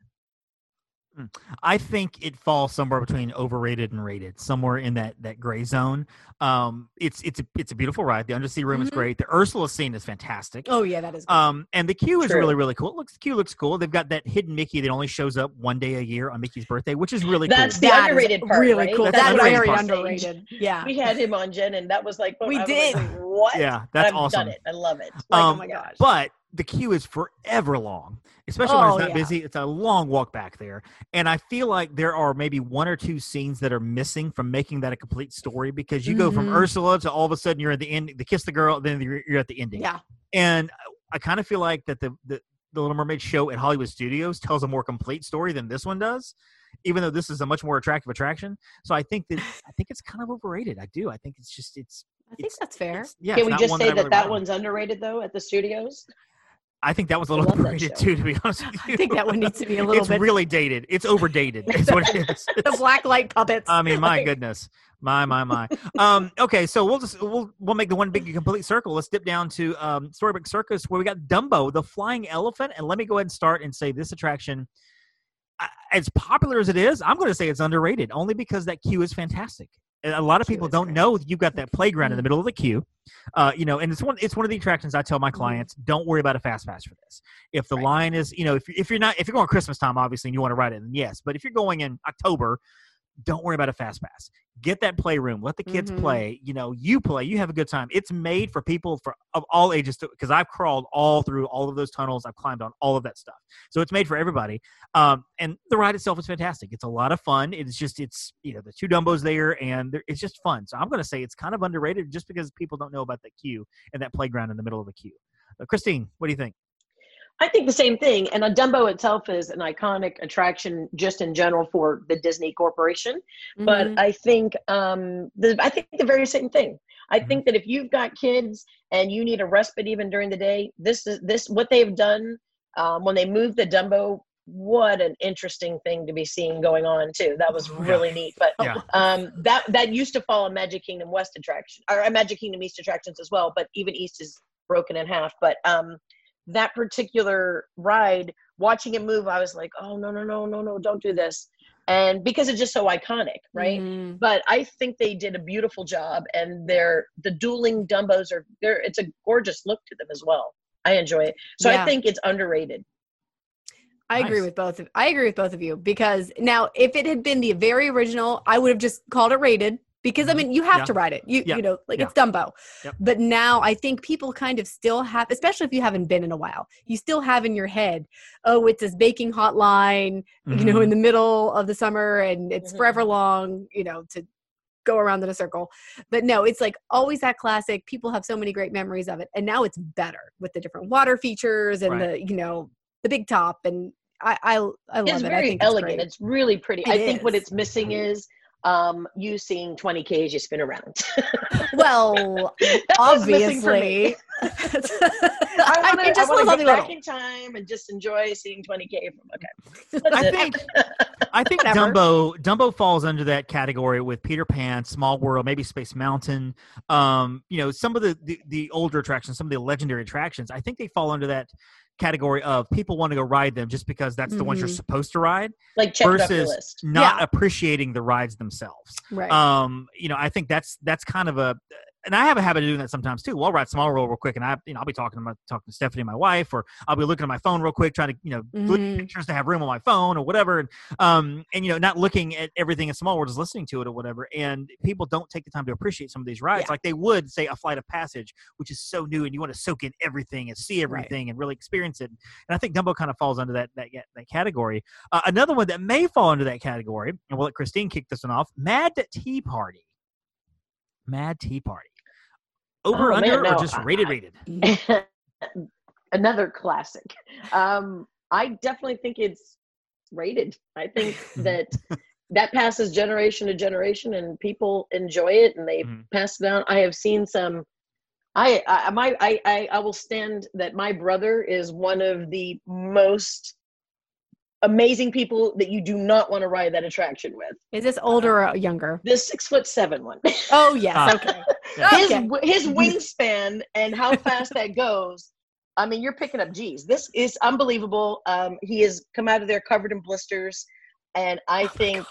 I think it falls somewhere between overrated and rated, somewhere in that that gray zone. Um, it's it's a it's a beautiful ride. The undersea room is Mhm. great. The Ursula scene is fantastic. Oh yeah, that is. Good. Um, and the queue is True. really really cool. It looks the queue looks cool. They've got that hidden Mickey that only shows up one day a year on Mickey's birthday, which is really cool. That's cool. the That is underrated part, really right? cool. That's That's, underrated very part. underrated. Yeah. We had him on Jen, and that was like We I was did. Like, what? yeah, that's I've awesome. Done it. I love it. Like, oh Um, my gosh. But the queue is forever long, especially when Oh, it's not yeah. busy. It's a long walk back there. And I feel like there are maybe one or two scenes that are missing from making that a complete story because you go from Mhm. Ursula to all of a sudden you're at the end, the kiss the girl, then you're, you're at the ending. Yeah. And I kind of feel like that the, the, the Little Mermaid show at Hollywood Studios tells a more complete story than this one does, even though this is a much more attractive attraction. So I think that I think it's kind of overrated. I do. I think it's just it's. I think it's- that's fair. yeah, Can we just say I that really that ride one's underrated though at the studios? I think that was a little overrated too, to be honest with you. I think that one needs to be a little bit. it's bit. really dated. It's overdated. Is what it is. the black light puppets. I mean, my Like, goodness, my my my. Um, okay, so we'll just we'll we'll make the one big complete circle. Let's dip down to um, Storybook Circus where we got Dumbo, the flying elephant, and let me go ahead and start and say this attraction, as popular as it is, I'm going to say it's underrated only because that queue is fantastic. A lot of people don't great. know you've got that playground in the middle of the queue. Uh, you know, and it's one it's one of the attractions I tell my Mhm. clients, don't worry about a fast pass for this. If the Right. line is, you know, if if you're not if you're going Christmas time, obviously, and you want to ride it, then yes. But if you're going in October, don't worry about a fast pass. Get that playroom. Let the kids Mhm. play. You know, you play. You have a good time. It's made for people for of all ages because I've crawled all through all of those tunnels. I've climbed on all of that stuff. So it's made for everybody. Um, and the ride itself is fantastic. It's a lot of fun. It's just it's you know the two Dumbos there, and it's just fun. So I'm going to say it's kind of underrated just because people don't know about that queue and that playground in the middle of the queue. Uh, Christine, what do you think? I think the same thing. And a Dumbo itself is an iconic attraction just in general for the Disney Corporation. But Mhm. I think um, the I think the very same thing. I Mhm. think that if you've got kids and you need a respite even during the day, this is this what they've done um, when they moved the Dumbo. What an interesting thing to be seeing going on too. That was Yeah. really neat. But Yeah. um, that that used to fall follow Magic Kingdom West attraction or uh, Magic Kingdom East attractions as well. But even East is broken in half. But um, that particular ride, watching it move, I was like, oh no no no no no, don't do this, and because it's just so iconic, right? Mhm. But I think they did a beautiful job, and they're the dueling Dumbos are there. It's a gorgeous look to them as well. I enjoy it, so Yeah. I think it's underrated. I agree Nice. with both of I agree with both of you because now if it had been the very original, I would have just called it rated because I Mhm. mean you have Yeah. to ride it. You Yeah. you know like Yeah. it's Dumbo. But now I think people kind of still have especially if you haven't been in a while. You still have in your head, oh it's this baking hotline, you know, in the middle of the summer and it's Mhm. forever long, you know, to go around in a circle. But no, it's like always that classic. People have so many great memories of it. And now it's better with the different water features and Right. the, you know, the big top and I I, I love It's it. I very think elegant. It's It's, really pretty. It I think what it's missing is um you seeing 20k as you spin around. Well, That's what's missing for me. obviously. I want to mean, just I want to get back little. in time and just enjoy seeing 20k from okay. I it. think I think Whatever. Dumbo Dumbo falls under that category with Peter Pan, Small World, maybe Space Mountain. Um, you know, some of the, the the older attractions, some of the legendary attractions. I think they fall under that category of people want to go ride them just because that's the ones you're Mhm. supposed to ride, like check it off your versus not Yeah. appreciating the rides themselves. right. Um, you know, I think that's that's kind of a and I have a habit of doing that sometimes too. Well, I'll ride small world real quick, and I, you know, I'll be talking to my talking to Stephanie, my wife, or I'll be looking at my phone real quick, trying to, you know, look at Mhm. pictures to have room on my phone or whatever, and um, and you know, not looking at everything in small world, just listening to it or whatever. And people don't take the time to appreciate some of these rides, Yeah. like they would say a flight of passage, which is so new, and you want to soak in everything and see Right. everything and really experience it. And I think Dumbo kind of falls under that that that category. Uh, another one that may fall under that category, and we'll let Christine kick this one off. Mad Tea Party. Mad Tea Party. Over Oh, under man, no, or just rated rated? Another classic. Um, I definitely think it's rated. I think that that passes generation to generation, and people enjoy it, and they Mhm. pass it down. I have seen some. I I my I, I I will stand that my brother is one of the most amazing people that you do not want to ride that attraction with. Is this older or younger? This six foot seven one. Oh yes. Ah. okay. Yeah. his Okay. his wingspan and how fast that goes. I mean, you're picking up G's. This is unbelievable. Um, he has come out of there covered in blisters, and I think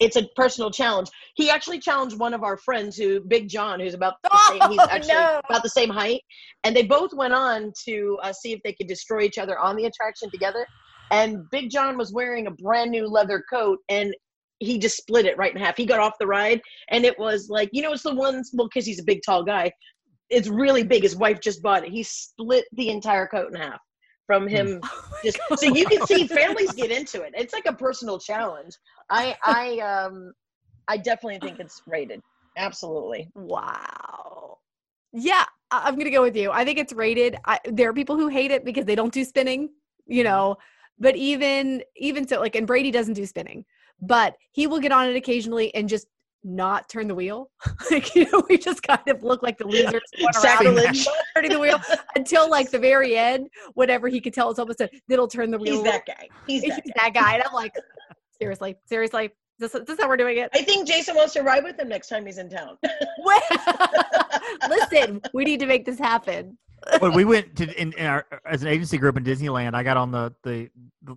it's a personal challenge. He actually challenged one of our friends, who Big John, who's about the same. He's Oh, actually no. about the same height, and they both went on to uh, see if they could destroy each other on the attraction together. And Big John was wearing a brand new leather coat, and he just split it right in half. He got off the ride, and it was like you know, it's the ones well because he's a big tall guy. It's really big. His wife just bought it. He split the entire coat in half from him. Just so you can see families get into it. It's like a personal challenge. I I um I definitely think it's rated. Absolutely. Wow. Yeah, I'm gonna go with you. I think it's rated. I, there are people who hate it because they don't do spinning, you know. But even even so, like, and Brady doesn't do spinning, but he will get on it occasionally and just not turn the wheel. like, you know, we just kind of look like the losers going around Sacrilege. not turning the wheel until like the very end. Whatever he could tell us almost it'll turn the wheel. He's that guy. He's He's that guy. that guy, and I'm like, seriously, seriously, this, this is how we're doing it. I think Jason wants to ride with him next time he's in town. Listen, we need to make this happen. When we went to in, in our as an agency group in Disneyland, I got on the the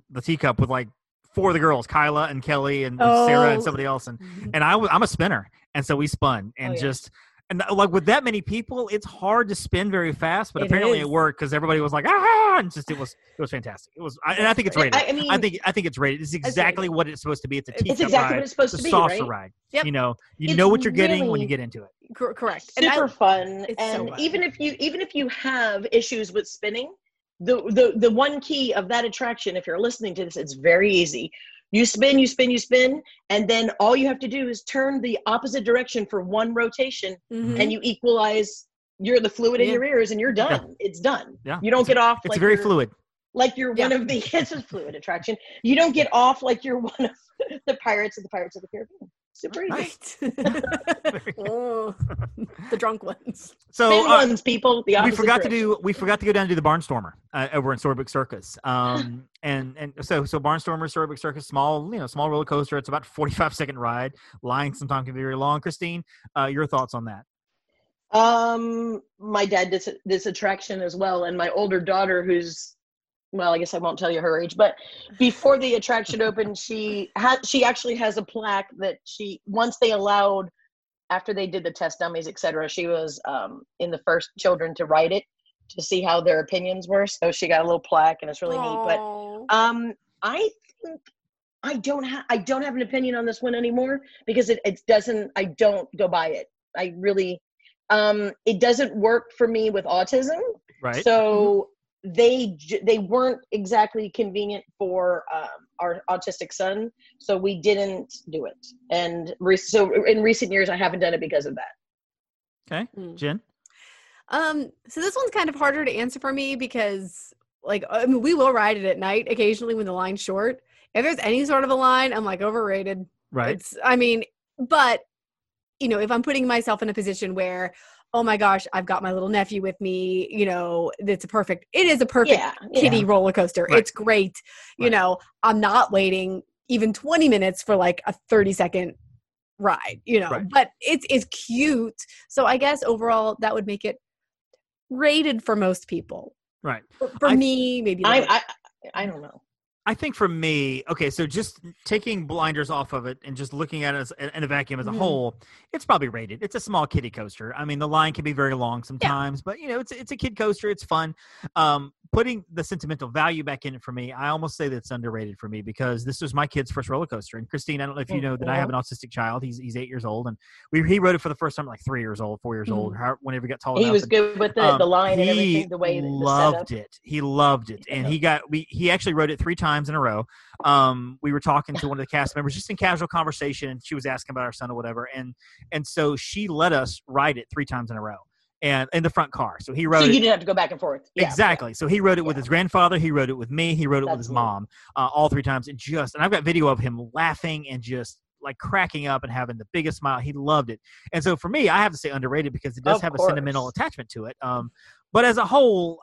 the, teacup with like four of the girls, Kyla and Kelly and, and Sarah and Oh. somebody else, and mm-hmm. and I was I'm a spinner, and so we spun oh, and Oh, yeah. just And uh, like with that many people, it's hard to spin very fast. But It apparently is. it worked because everybody was like, ah, and just it was it was fantastic. It was, I, and I think it's rated. I, I mean, I think I think it's rated. It's rated. exactly what it's supposed to be. It's a It's teacup exactly ride. what it's supposed it's to a be, saucer right? ride. Yep. You know, you It's know what you're getting when you get into it. Cor- correct. And I- super fun It's so and fun. even if you even if you have issues with spinning the, the the one key of that attraction if you're listening to this it's very easy you spin you spin you spin and then all you have to do is turn the opposite direction for one rotation Mhm. and you equalize you're the fluid in Yeah. your ears and you're done it's done Yeah. you don't It's- get off It's like very fluid. like you're one of the it's a fluid attraction you don't get off like you're one of the pirates of the pirates of the caribbean super easy Right. oh, the drunk ones. So spin uh, ones people the we opposite forgot to do we forgot to go down to do the barnstormer uh, over in Storybook Circus. Um, and and so so barnstormer Storybook Circus, small you know small roller coaster. It's about forty five second ride. Line sometimes can be very long. Christine, uh, your thoughts on that? Um, my dad did this, this attraction as well, and my older daughter, who's well, I guess I won't tell you her age, but before the attraction opened, she had she actually has a plaque that she once they allowed after they did the test dummies, etc. She was um, in the first children to write it to see how their opinions were. So she got a little plaque, and it's really neat. But um, I think I don't have I don't have an opinion on this one anymore because it, it doesn't I don't go by it. I really um it doesn't work for me with autism. Right. So they they weren't exactly convenient for um, our autistic son, so we didn't do it. And re- so in recent years, I haven't done it because of that. okay, Mm. Jen. Um, so this one's kind of harder to answer for me because, like, I mean, we will ride it at night occasionally when the line's short. If there's any sort of a line, I'm like overrated. Right. It's, I mean, but you know, if I'm putting myself in a position where, oh my gosh, I've got my little nephew with me, you know, it's a perfect. It is a perfect Yeah, kiddie yeah. roller coaster. Right. It's great. You Right. know, I'm not waiting even 20 minutes for like a 30 second ride, you know, Right. but it's it's cute. So I guess overall that would make it rated for most people. Right. For, for I- me, maybe I. I I don't know. I think for me, okay, so just taking blinders off of it and just looking at it as, in a vacuum as a Mhm. whole, it's probably rated. It's a small kiddie coaster. I mean, the line can be very long sometimes, but you know, it's it's a kid coaster. It's fun. Um, putting the sentimental value back in it for me, I almost say that it's underrated for me because this was my kid's first roller coaster. And Christine, I don't know if you know that I have an autistic child. He's he's eight years old, and we he rode it for the first time like three years old, four years old, how, whenever he got tall He was and- good with the, um, the line and he everything, the way the loved it. He loved it, and he got we he actually wrote it three times in a row. Um, we were talking to one of the cast members just in casual conversation, and she was asking about our son or whatever, and and so she let us ride it three times in a row, and in the front car. So he wrote So it you didn't have to go back and forth. Yeah, exactly. So he wrote it with Yeah. his grandfather. He wrote it with me. He wrote it with his mom, uh, all three times. And just and I've got video of him laughing and just like cracking up and having the biggest smile. He loved it. And so for me, I have to say underrated because it does Of have a sentimental attachment to it. Um, but as a whole,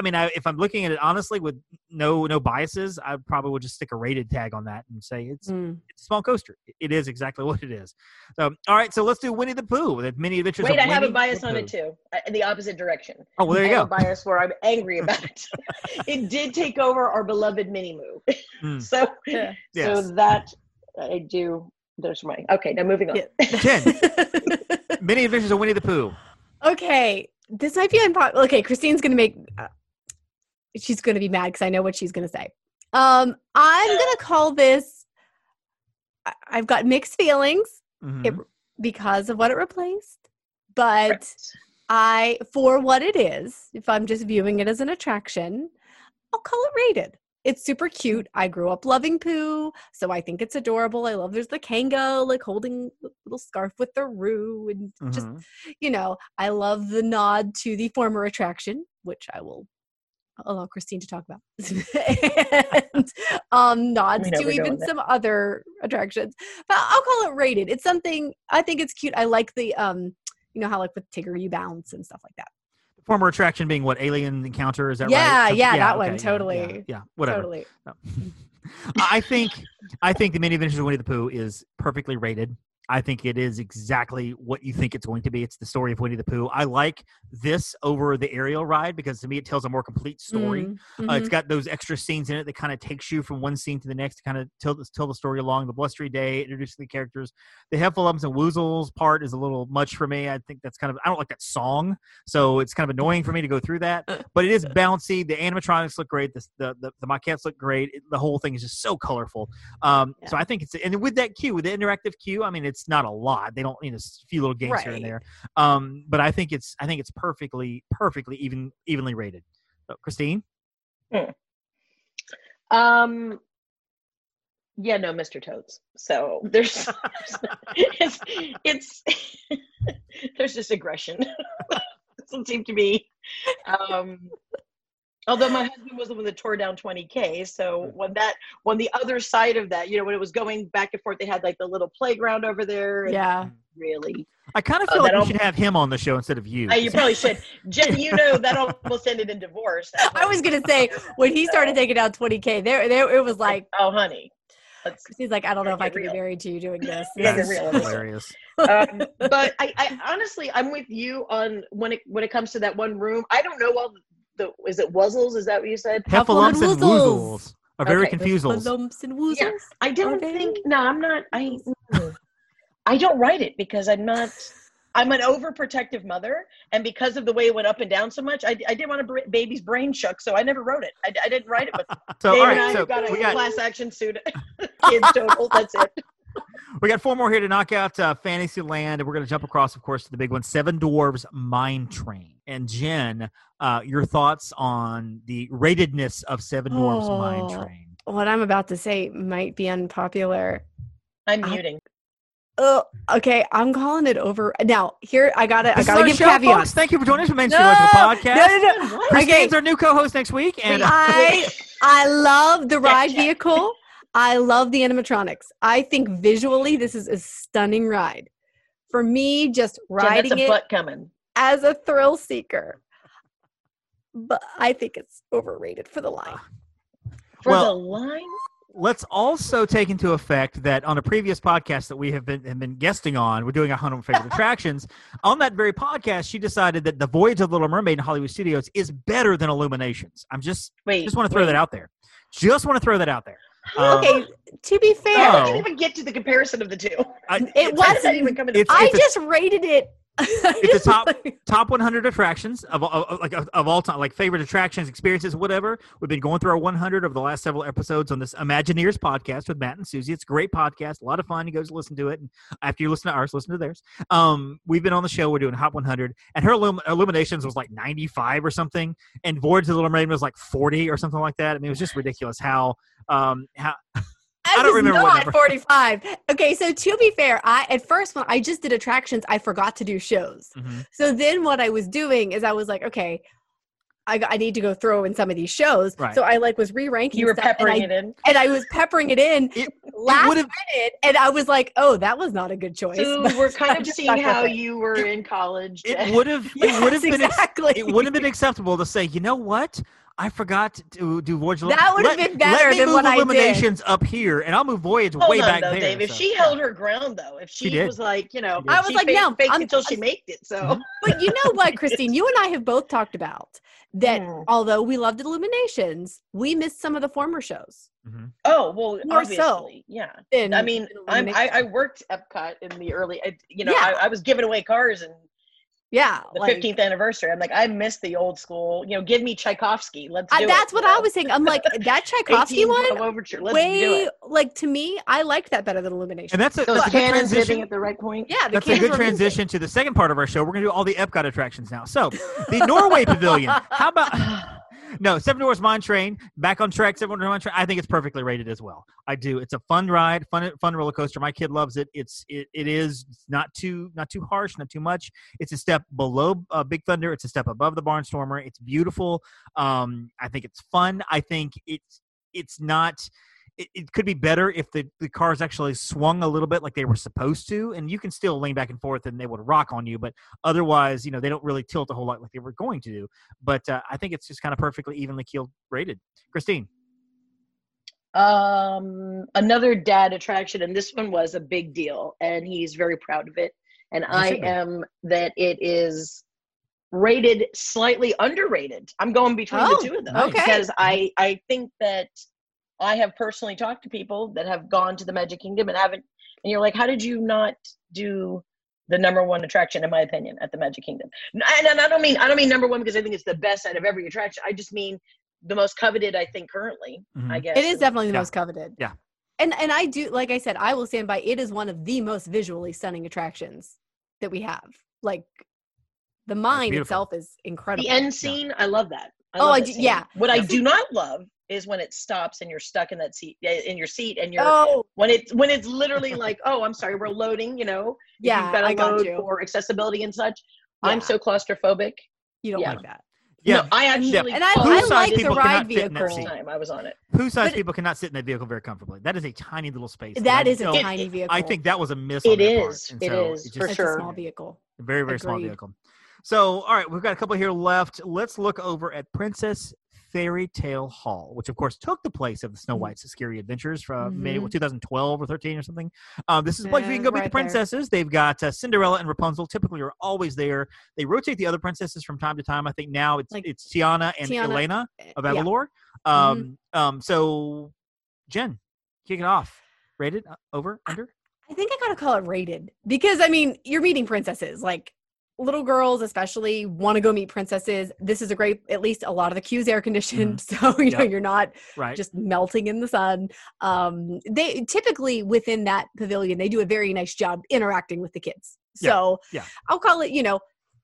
I mean, I, if I'm looking at it honestly with no no biases, I probably would just stick a rated tag on that and say it's Mm. it's a small coaster. It is exactly what it is. So all right, so let's do Winnie the Pooh. The many adventures. Wait, of I have a bias the on it too, uh, in the opposite direction. Oh well, there you I go. have a bias where I'm angry about it. it did take over our beloved mini moo. Mm. so, Yeah. Yes. so that I do. There's are my okay. Now moving on. Yeah. Jen, many adventures of Winnie the Pooh. okay, this might be unpopular. Okay, Christine's gonna make. She's gonna be mad because I know what she's gonna say. Um, I'm gonna call this. I- I've got mixed feelings Mhm. It- because of what it replaced, but Right. I, for what it is, if I'm just viewing it as an attraction, I'll call it rated. It's super cute. I grew up loving Pooh, so I think it's adorable. I love there's the Kanga like holding the little scarf with the Roo, and just Mhm. you know, I love the nod to the former attraction, which I will allow Christine to talk about, and um, nods to even some other attractions. But I'll call it rated. It's something I think it's cute. I like the um, you know how like with Tigger you bounce and stuff like that. The Former attraction being what Alien Encounter is that Yeah, right? Something- yeah, that one, yeah, yeah, totally. Yeah, whatever. Totally. I think I think the Many Adventures of Winnie the Pooh is perfectly rated. I think it is exactly what you think it's going to be. It's the story of Winnie the Pooh. I like this over the Ariel ride because to me it tells a more complete story. Mm, Uh, it's mhm. got those extra scenes in it that kind of takes you from one scene to the next to kind of tell, the- tell the story along. The blustery day, introducing the characters. The Heffalumps and Woozles part is a little much for me. I think that's kind of, I don't like that song. So it's kind of annoying for me to go through that. But it is bouncy. The animatronics look great. The, the, the, the maquettes look great. It- the whole thing is just so colorful. Um, So I think it's, and with that cue, with the interactive cue, I mean, it's not a lot. They don't, you know, a few little games here and there. Um, but I think it's, I think it's perfectly, perfectly even, evenly rated. So, Christine? Um. Yeah, no, Mr. Toads. So there's, it's, it's there's just aggression. Doesn't seem to be. Um, although my husband was the one that tore down 20k, so when that when the other side of that, you know, when it was going back and forth, they had like the little playground over there. Yeah. really. I kind of Uh, feel like that we should have him on the show instead of you. Uh, you probably should. Jen, you know that almost ended in divorce. I was gonna say when he started taking out 20k, there, there, it was like oh, honey. He's like, I don't know if I Get can be married to you doing this. Yeah, This get is- real. That's hilarious. um, but I, I honestly, I'm with you on when it when it comes to that one room. I don't know all the. Is it Wuzzles? Is that what you said? Heffalumps and Woozles. Woozles are very Okay. confusals. Lumps and woozles. Yeah. I don't they? think. No, I'm not. I. I don't write it because I'm not. I'm an overprotective mother, and because of the way it went up and down so much, I, I didn't want a br- baby's brain shook, so I never wrote it. I, I didn't write it. But So, Dave all and I so have got a we got class action suit. Kids total. That's it. we got four more here to knock out uh, Fantasyland, and we're going to jump across, of course, to the big one: Seven Dwarves Mine Train. And Jen, uh, your thoughts on the ratedness of Seven Dwarves Mine Oh. Train? What I'm about to say might be unpopular. I'm I- muting. Oh, okay. I'm calling it over. Now, here I gotta, I gotta give show, caveats. folks. Thank you for joining us for Main Street Electrical no, Podcast. no, no. What? Christine's Okay. our new co-host next week, and uh, I I love the ride check. vehicle. I love the animatronics. I think visually this is a stunning ride. For me, just Jen, that's riding a it butt coming. as a thrill seeker. But I think it's overrated for the line. For Well- the line? let's also take into effect that on a previous podcast that we have been have been guesting on, we're doing a hundred favorite attractions. On that very podcast, she decided that the Voyage of the Little Mermaid in Hollywood Studios is better than Illuminations. I'm just Wait. just want to throw wait. that out there. Just want to throw that out there. Um, Okay, to be I fair, Oh. didn't even get to the comparison of the two. I- it How did that wasn't. even come into It's- I a- just rated it. It's a top top 100 attractions of, of, like of, of all time, like favorite attractions, experiences, whatever. We've been going through our 100 over the last several episodes on this Imagineers podcast with Matt and Susie. It's a great podcast, a lot of fun. You guys listen to it, and after you listen to ours, listen to theirs. Um, we've been on the show. We're doing Hot 100, and her illum- Illuminations was like 95 or something, and Voyage of the Little Mermaid was like 40 or something like that. I mean, it was just ridiculous how um how I, don't was remember what not number. 45. Okay, so to be fair, I at first when I just did attractions, I forgot to do shows. Mhm. So then what I was doing is I was like, okay, I, I need to go throw in some of these shows. Right. So I like was re-ranking You were stuff, and peppering I, it in. and I was peppering it in It- last would've- minute, and I was like, oh, that was not a good choice. So we're kind of seeing how it. you were in college. it would have it would have Yes, been exactly. it would have been acceptable to say, you know what? I forgot to do Voyage. of- That would have been better let me than move what I did. Illuminations up here, and I'll move Voyage Hold way on, back though, there. Dave. If so- she held her ground, though, if she, did. was like, you know, She. I was she like, faked, no, faked I'm- until she made it. So. But you know what, Christine? You and I have both talked about that. Hmm. Although we loved Illuminations, we missed some of the former shows. Mhm. Oh well, More so obviously, yeah. in- I mean, I'm, I, I worked Epcot in the early, you know, Yeah. I, I was giving away cars and yeah, the like, 15th anniversary. I'm like, I miss the old school. You know, give me Tchaikovsky. Let's do I, it. that's what you I was saying. I'm like that Tchaikovsky one. Overture. Let's do way it. like to me, I liked that better than Illumination. and that's a, So that's a good transition. at the right point. yeah, the That's a good transition to the second part of our show. We're going to do all the Epcot attractions now. So, the Norway Pavilion. How about no Seven Dwarfs Mine Train? Back on track. Seven Dwarfs Mine Train. I think it's perfectly rated as well. I do. It's a fun ride, fun fun roller coaster. My kid loves it. It's it, it is not too not too harsh, not too much. It's a step below uh, Big Thunder. It's a step above the Barnstormer. It's beautiful. Um, I think it's fun. I think it's it's not it, it could be better if the, the cars actually swung a little bit like they were supposed to and you can still lean back and forth and they would rock on you but otherwise you know they don't really tilt a whole lot like they were going to do but uh, i think it's just kind of perfectly evenly keeled rated christine Um, another dad attraction, and this one was a big deal, and he's very proud of it. And You I should am that it is rated slightly underrated. I'm going between Oh, the two of them okay. because I I think that I have personally talked to people that have gone to the Magic Kingdom and haven't, and you're like, how did you not do the number one attraction, in my opinion, at the Magic Kingdom? And, and I don't mean I don't mean number one because I think it's the best out of every attraction. I just mean the most coveted. I think currently, Mhm. I guess It is definitely the Yeah. most coveted. Yeah. And and I do like I said, I will stand by it is one of the most visually stunning attractions that we have. Like the mine itself is incredible. The end scene, I love that. I Oh, love I do- yeah. What I do not love is when it stops and you're stuck in that seat eh, in your seat and you're oh, when it's when it's literally like, oh, I'm sorry, we're loading. You know, yeah, you've got to I got load you. for accessibility and such. Yeah. I'm so claustrophobic. you don't yeah. like that. Yeah. no, I actually. And I, I like the ride cannot fit in vehicle. time I was on it. Poolside But- people cannot sit in that vehicle very comfortably. That is a tiny little space. That is That a don't- tiny vehicle. I think that was a miss. on It their part, is. and It so is, it for it's sure. a small vehicle. A very very small vehicle. So all right, we've got a couple here left. Let's look over at Princess Fairy Tale Hall, which of course took the place of the Snow Mhm. White's Scary Adventures from maybe Mhm. what, 2012 or 13 or something. Um, this is a place where you can go meet the right there. princesses. They've got uh, Cinderella and Rapunzel. Typically, are always there. They rotate the other princesses from time to time. I think now it's Like it's Tiana and Tiana, Elena of Yeah. Mm-hmm. Um, um, so Jen, kick it off. Rated uh, over under. I think I gotta call it rated because I mean you're meeting princesses. Like little girls, especially, want to go meet princesses. This is a great. At least a lot of the queues air conditioned, so you know you're not Right. just melting in the sun. Um, they typically within that pavilion they do a very nice job interacting with the kids. Yeah, So yeah. I'll call it. You know,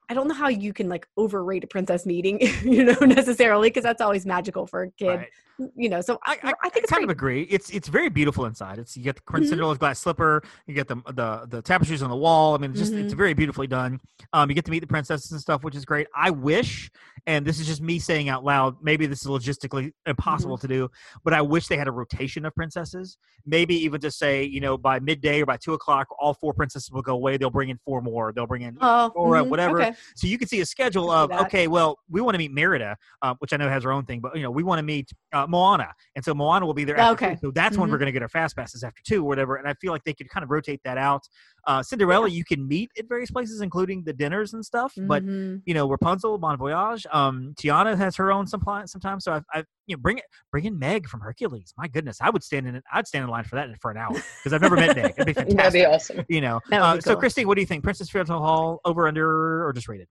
I don't know how you can like overrate a princess meeting, you know, necessarily because that's always magical for a kid. right. You know, so I, I, I think it's kind great. of agree. It's it's very beautiful inside. It's you get the Prince Mhm. Cinderella's glass slipper. You get the the the tapestries on the wall. I mean, it's just it's Mhm. very beautifully done. Um, you get to meet the princesses and stuff, which is great. I wish, and this is just me saying out loud. Maybe this is logistically impossible Mm-hmm. to do, but I wish they had a rotation of princesses. Maybe even just say, you know, by midday or by two o'clock, all four princesses will go away. They'll bring in four more. They'll bring in Oh, mhm, whatever. Okay. So you can see a schedule of okay, well, we want to meet Merida, uh, which I know has her own thing, but you know, we want to meet uh, Moana, and so Moana will be there. After Okay. two. so that's when we're going to get our fast passes after two or whatever. And I feel like they could kind of rotate that out. Uh, Cinderella, you can meet at various places, including the dinners and stuff. But Mhm. you know, Rapunzel, Bon Voyage, um, Tiana has her own supply sometimes. So I, I, you know, bring it, bring in Meg from Hercules. My goodness, I would stand in, it. I'd stand in line for that for an hour because I've never met Meg. It'd be fantastic. That'd be awesome. You know, uh, be so cool. Christine, what do you think? Princess Fairy Hall over under or just rated?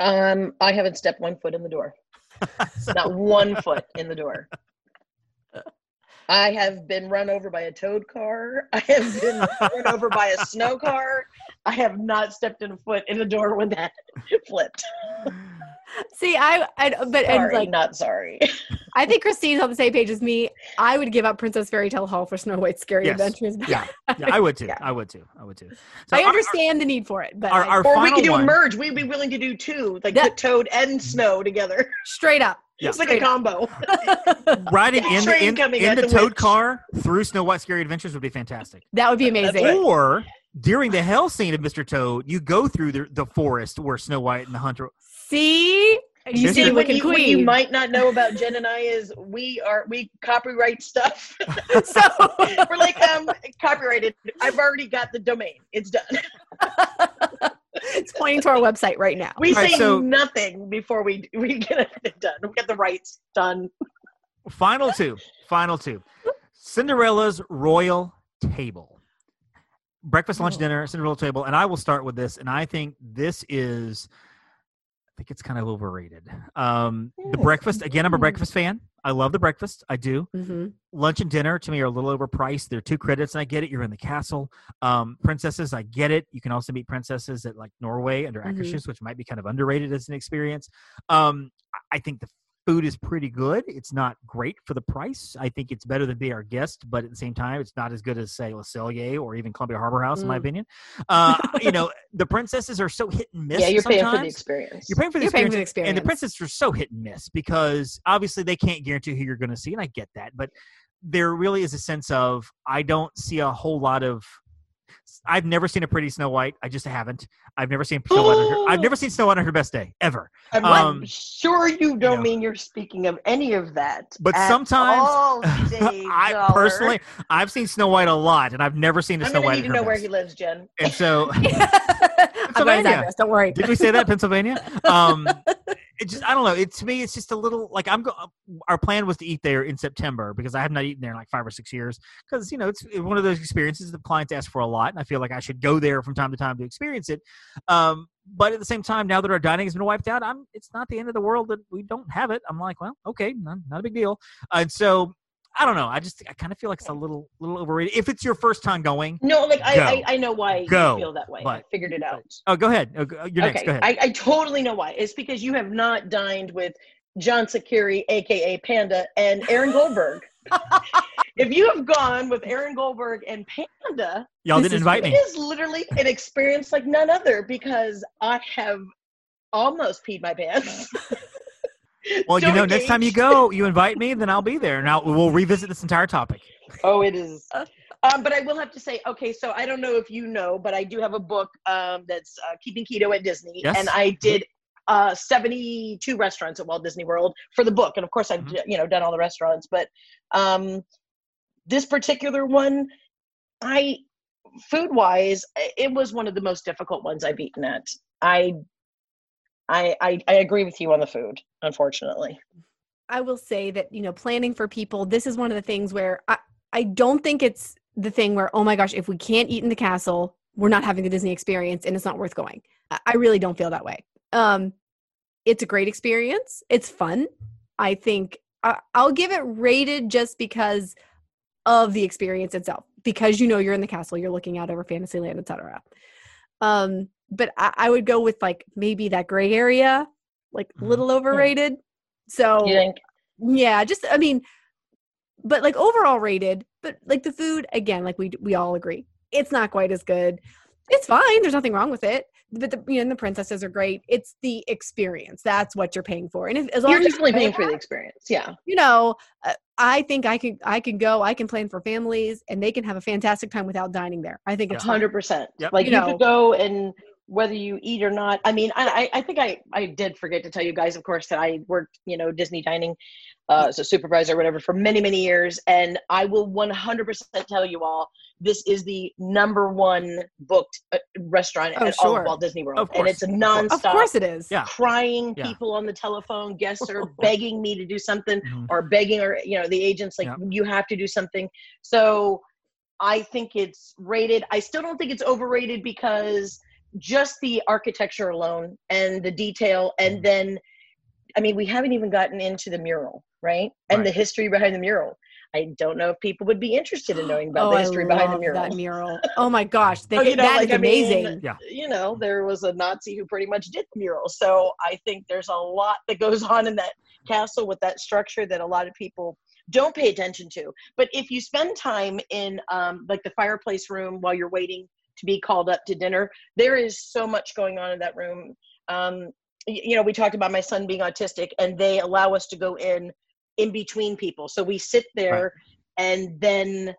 Um, I haven't stepped one foot in the door. Not one foot in the door. I have been run over by a toad car. I have been run over by a snow car. I have not stepped in a foot in the door when that flipped. See, I, I but and Sorry, like not sorry. I think Christine's on the same page as me. I would give up Princess Fairy Tale Hall for Snow White's Scary Yes. Adventures. Yeah, yeah, I would too. Yeah. I would too. I would too. So I our- understand the need for it, but Our, I- our, or we could do one, a merge. We'd be willing to do two, like Yeah. put toad and snow together. straight up, Yeah. It's like a Straight up. combo. riding in the in, in the, the Toad witch. car through Snow White Scary Adventures would be fantastic. that would be amazing. right. Or during the hell scene of Mr. Toad, you go through the, the forest where Snow White and the hunter. See, you This see, what, you, what you might not know about Jen and I is we are we copyright stuff. so We're like um copyrighted. I've already got the domain. It's done. it's pointing to our website right now. We All right, say so- nothing before we we get it done. We get the rights done. Final two. Final two. Cinderella's Royal Table. Breakfast, lunch, Oh. dinner, Cinderella table. And I will start with this. And I think this is, I think it's kind of overrated. Um, the Hmm. breakfast, again, I'm a breakfast fan. I love the breakfast. I do. hmm lunch and dinner to me are a little overpriced. They're two credits, and I get it. You're in the castle. Um, princesses, I get it. You can also meet princesses at like Norway under. Akershus, which might be kind of underrated as an experience. Um, I think the food is pretty good. It's not great for the price. I think it's better than Be Our Guest, but at the same time, it's not as good as say Le Cellier or even Columbia Harbor House, in my Mm. opinion. Uh, you know, the princesses are so hit and miss. yeah, you're paying for the experience. You're paying for the You're paying experience. for the experience. And the princesses are so hit and miss because obviously they can't guarantee who you're going to see, and I get that. But there really is a sense of I don't see a whole lot of I've never seen a pretty Snow White. I just haven't. I've never seen Snow White. On her, I've never seen Snow White on her best day ever. I'm Um, sure you don't know. mean you're speaking of any of that. But sometimes- I Dollar. personally, I've seen Snow White a lot, and I've never seen a I'm Snow gonna White. need at to her know where he lives, Jen. And so, I've Pennsylvania. Don't worry. did we say that Pennsylvania? Um, it just I don't know. It to me, it's just a little like I'm. Go- our plan was to eat there in September because I have not eaten there in like five or six years. Because you know it's one of those experiences the clients ask for a lot, and I feel like I should go there from time to time to experience it. Um, but at the same time, now that our dining has been wiped out, I'm. It's not the end of the world that we don't have it. I'm like, well, okay, not, not a big deal. And so I don't know. I just I kind of feel like it's a little little overrated. If it's your first time going, No, like I. I, I know why Go. you feel that way. I figured it out. oh, go ahead. Oh, you're next. okay, Go ahead. I, I totally know why. It's because you have not dined with John Sakiri, aka Panda, and Aaron Goldberg. if you have gone with Aaron Goldberg and Panda, Y'all didn't invite it me. is literally an experience like none other because I have almost peed my pants. Well, you So know, next time you go, you invite me, then I'll be there. Now we'll revisit this entire topic. Oh, it is. Um, but I will have to say, okay, so I don't know if you know, but I do have a book um, that's uh, Keeping Keto at Disney, Yes. and I did uh, 72 restaurants at Walt Disney World for the book, and of course I've Mhm. you know done all the restaurants, but um, this particular one, I food wise, it was one of the most difficult ones I've eaten at. I, I, I, I agree with you on the food, unfortunately. I will say that you know planning for people. This is one of the things where I I don't think it's the thing where oh my gosh if we can't eat in the castle we're not having the Disney experience and it's not worth going. I, really don't feel that way. Um, it's a great experience. It's fun. I think I, I'll give it rated just because of the experience itself. Because you know you're in the castle, you're looking out over Fantasyland, etc. Um, but I, I would go with like maybe that gray area, like a Mhm. little overrated. So You think? yeah, just I mean, but like overall rated, but like the food again, like we we all agree, it's not quite as good. It's fine. There's nothing wrong with it. But the you know the princesses are great. It's the experience. That's what you're paying for. And if, as long as You're as definitely pay paying for the experience, yeah. you know, uh, I think I can I can go. I can plan for families, and they can have a fantastic time without dining there. I think it's fine. hundred percent. Yep. Like You you, know. could go and whether you eat or not. I mean, I I I think I I did forget to tell you guys, of course, that I worked you know Disney dining uh, as a supervisor or whatever for many many years, and I will one hundred percent tell you all this is the number one booked uh, restaurant Oh, at all of Walt Disney World, Of and it's a course, of course. Of nonstop. course it is. Yeah. Crying Yeah. people on the telephone, guests are begging me to do something, Mhm. or begging or you know the agents like Yeah. you have to do something so i think it's rated i still don't think it's overrated because just the architecture alone and the detail and Mhm. then i mean we haven't even gotten into the mural right and the history behind the mural i don't know if people would be interested in knowing about oh, the history I behind the mural that mural. Oh my gosh, they, Oh, you know, that like, is I mean, amazing. Yeah. you know, there was a Nazi who pretty much did the mural. So I think there's a lot that goes on in that castle with that structure that a lot of people don't pay attention to. But if you spend time in um, like the fireplace room while you're waiting to be called up to dinner, there is so much going on in that room. Um, you know, we talked about my son being autistic, and they allow us to go in in between people. So we sit there, and then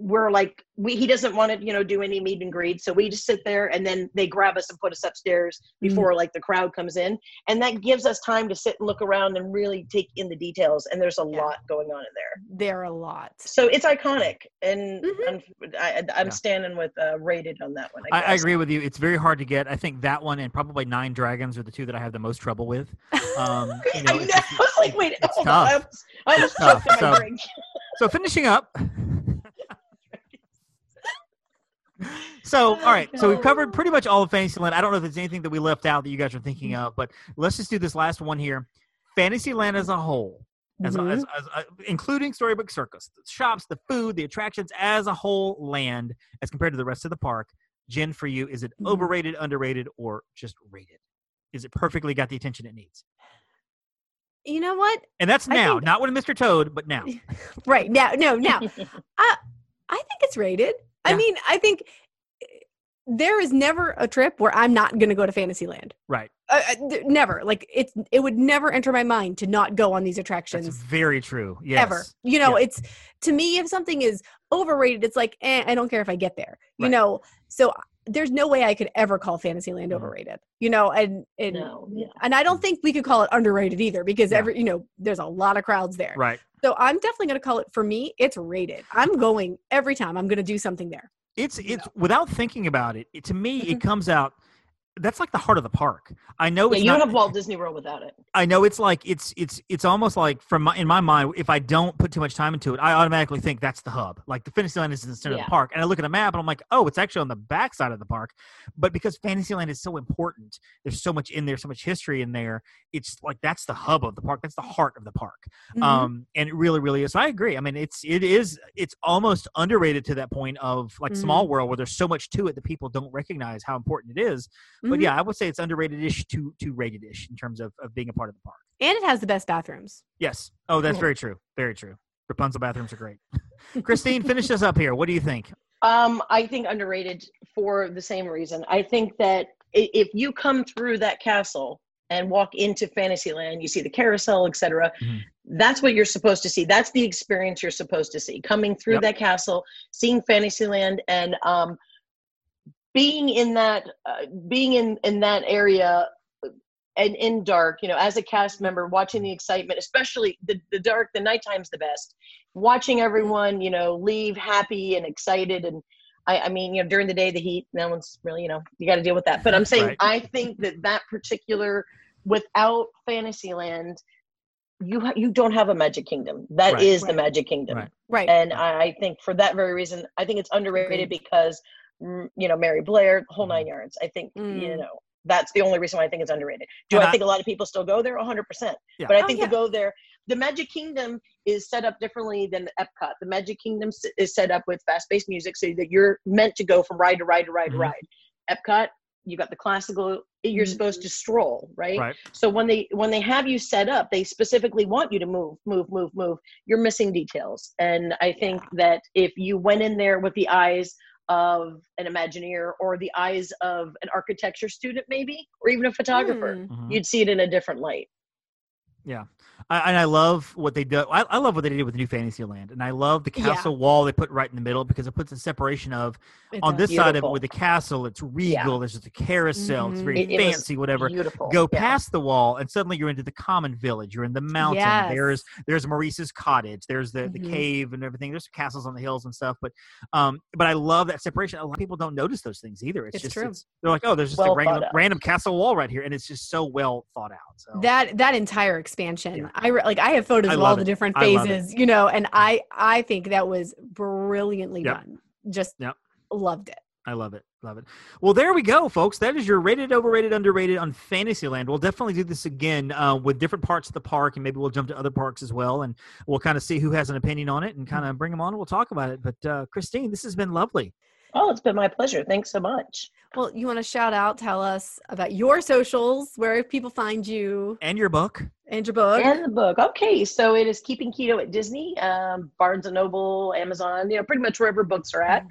we're like we he doesn't want to you know do any meet and greet so we just sit there and then they grab us and put us upstairs before like the crowd comes in and that gives us time to sit and look around and really take in the details and there's a Yeah. lot going on in there There are a lot. so it's iconic and Mhm. I'm, I, I'm Yeah. standing with uh, rated on that one I, I, I agree with you. It's very hard to get. I think that one and probably Nine Dragons are the two that I have the most trouble with. Um, you know, I, know. just- I was like, wait, it's hold on. I tough. almost, I almost tough. my So- drink. So finishing up. So all right, so we've covered pretty much all of Fantasyland. I don't know if there's anything that we left out that you guys are thinking of, but let's just do this last one here. Fantasyland as a whole, as, a, Mhm. as, as a, including Storybook Circus, the shops, the food, the attractions as a whole land, as compared to the rest of the park. Jen, for you, is it Mhm. overrated, underrated, or just rated? Is it perfectly got the attention it needs? You know what? And that's now, think- not when Mr. Toad, but now. Right now, no, now I I think it's rated. I mean, I think there is never a trip where I'm not going to go to Fantasyland. Right. Uh, uh, never. Like it's it would never enter my mind to not go on these attractions. That's very true. Yes. ever. You know, Yeah. it's to me if something is overrated, it's like eh, I don't care if I get there. You Right. know, so there's no way I could ever call Fantasyland Mhm. overrated. You know, and and No, yeah. and I don't think we could call it underrated either because Yeah. every you know there's a lot of crowds there. Right. So I'm definitely going to call it for me. It's rated. I'm going every time. I'm going to do something there. It's it's without thinking about it. it to me, Mhm. it comes out. That's like the heart of the park. I know Yeah, it's you don't have Walt Disney World without it. I know it's like it's it's it's almost like from my, in my mind, if I don't put too much time into it, I automatically think that's the hub. Like the Fantasyland is in the center of the park, and I look at a map and I'm like, oh, it's actually on the back side of the park. But because Fantasyland is so important, there's so much in there, so much history in there. It's like that's the hub of the park. That's the heart of the park. Mhm. Um, and it really, really is. So I agree. I mean, it's it is it's almost underrated to that point of like Small Mhm. World, where there's so much to it that people don't recognize how important it is. But Mhm. yeah, I would say it's underrated-ish to to rated-ish in terms of, of being a part of the park. and it has the best bathrooms. Yes. Oh, that's very true. Very true. Rapunzel bathrooms are great. Christine, finish us up here. What do you think? Um, I think underrated for the same reason. I think that if you come through that castle and walk into Fantasyland, you see the carousel, etc. Mhm. That's what you're supposed to see. That's the experience you're supposed to see. Coming through Yep. that castle, seeing Fantasyland, and um, being in that, uh, being in in that area. And in dark, you know, as a cast member, watching the excitement, especially the, the dark, the nighttime's the best. Watching everyone, you know, leave happy and excited and I, I mean, you know, during the day, the heat, no one's really, you know, you got to deal with that. But I'm saying, Right. I think that that particular, without Fantasyland, you ha- you don't have a Magic Kingdom. That is Right. the Magic Kingdom, Right. Right. and I I think for that very reason, I think it's underrated Agreed. because, you know, Mary Blair, whole nine yards. I think you Mm. know that's the only reason why I think it's underrated. Do And I, I- think a lot of people still go there? 100. percent Yeah. But I Oh, think yeah. to go there, the Magic Kingdom is set up differently than Epcot. The Magic Kingdom is set up with fast-paced music, so that you're meant to go from ride to ride to ride Mhm. to ride. Epcot, you got the classical. You're Mhm. supposed to stroll, right? Right. So when they when they have you set up, they specifically want you to move, move, move, move. You're missing details, and I think that if you went in there with the eyes of an Imagineer or the eyes of an architecture student, maybe, or even a photographer, Mm. Mhm. you'd see it in a different light. I, and I love what they do. I, I love what they did with the new Fantasyland, and I love the Yeah. castle wall they put right in the middle because it puts a separation of It on this side of it with the castle, it's regal. There's just a carousel. It's Mhm. very It- it fancy, whatever. Beautiful. Go Yeah. past the wall, and suddenly you're into the common village. You're in the mountain. Yes. There's there's Maurice's cottage. There's the, the Mhm. cave and everything. There's castles on the hills and stuff. But um, but I love that separation. A lot of people don't notice those things either. It's, It's just. It's, they're like, oh, there's just Well a random random castle wall right here, and it's just so well thought out. So that that entire expansion I re- like i have photos I of all love the different it. phases you know and i i think that was brilliantly Yep. done just Yep. loved it I love it. Love it. Well, there we go, folks. That is your rated, overrated, underrated on Fantasyland. We'll definitely do this again uh, with different parts of the park, and maybe we'll jump to other parks as well, and we'll kind of see who has an opinion on it and kind of bring them on. and We'll talk about it. But uh, Christine, this has been lovely. Oh, it's been my pleasure. Thanks so much. well you want to shout out tell us about your socials where people find you And your book. and your book And the book. Okay, so it is Keeping Keto at Disney, um, Barnes and Noble, Amazon, you know, pretty much wherever books are at.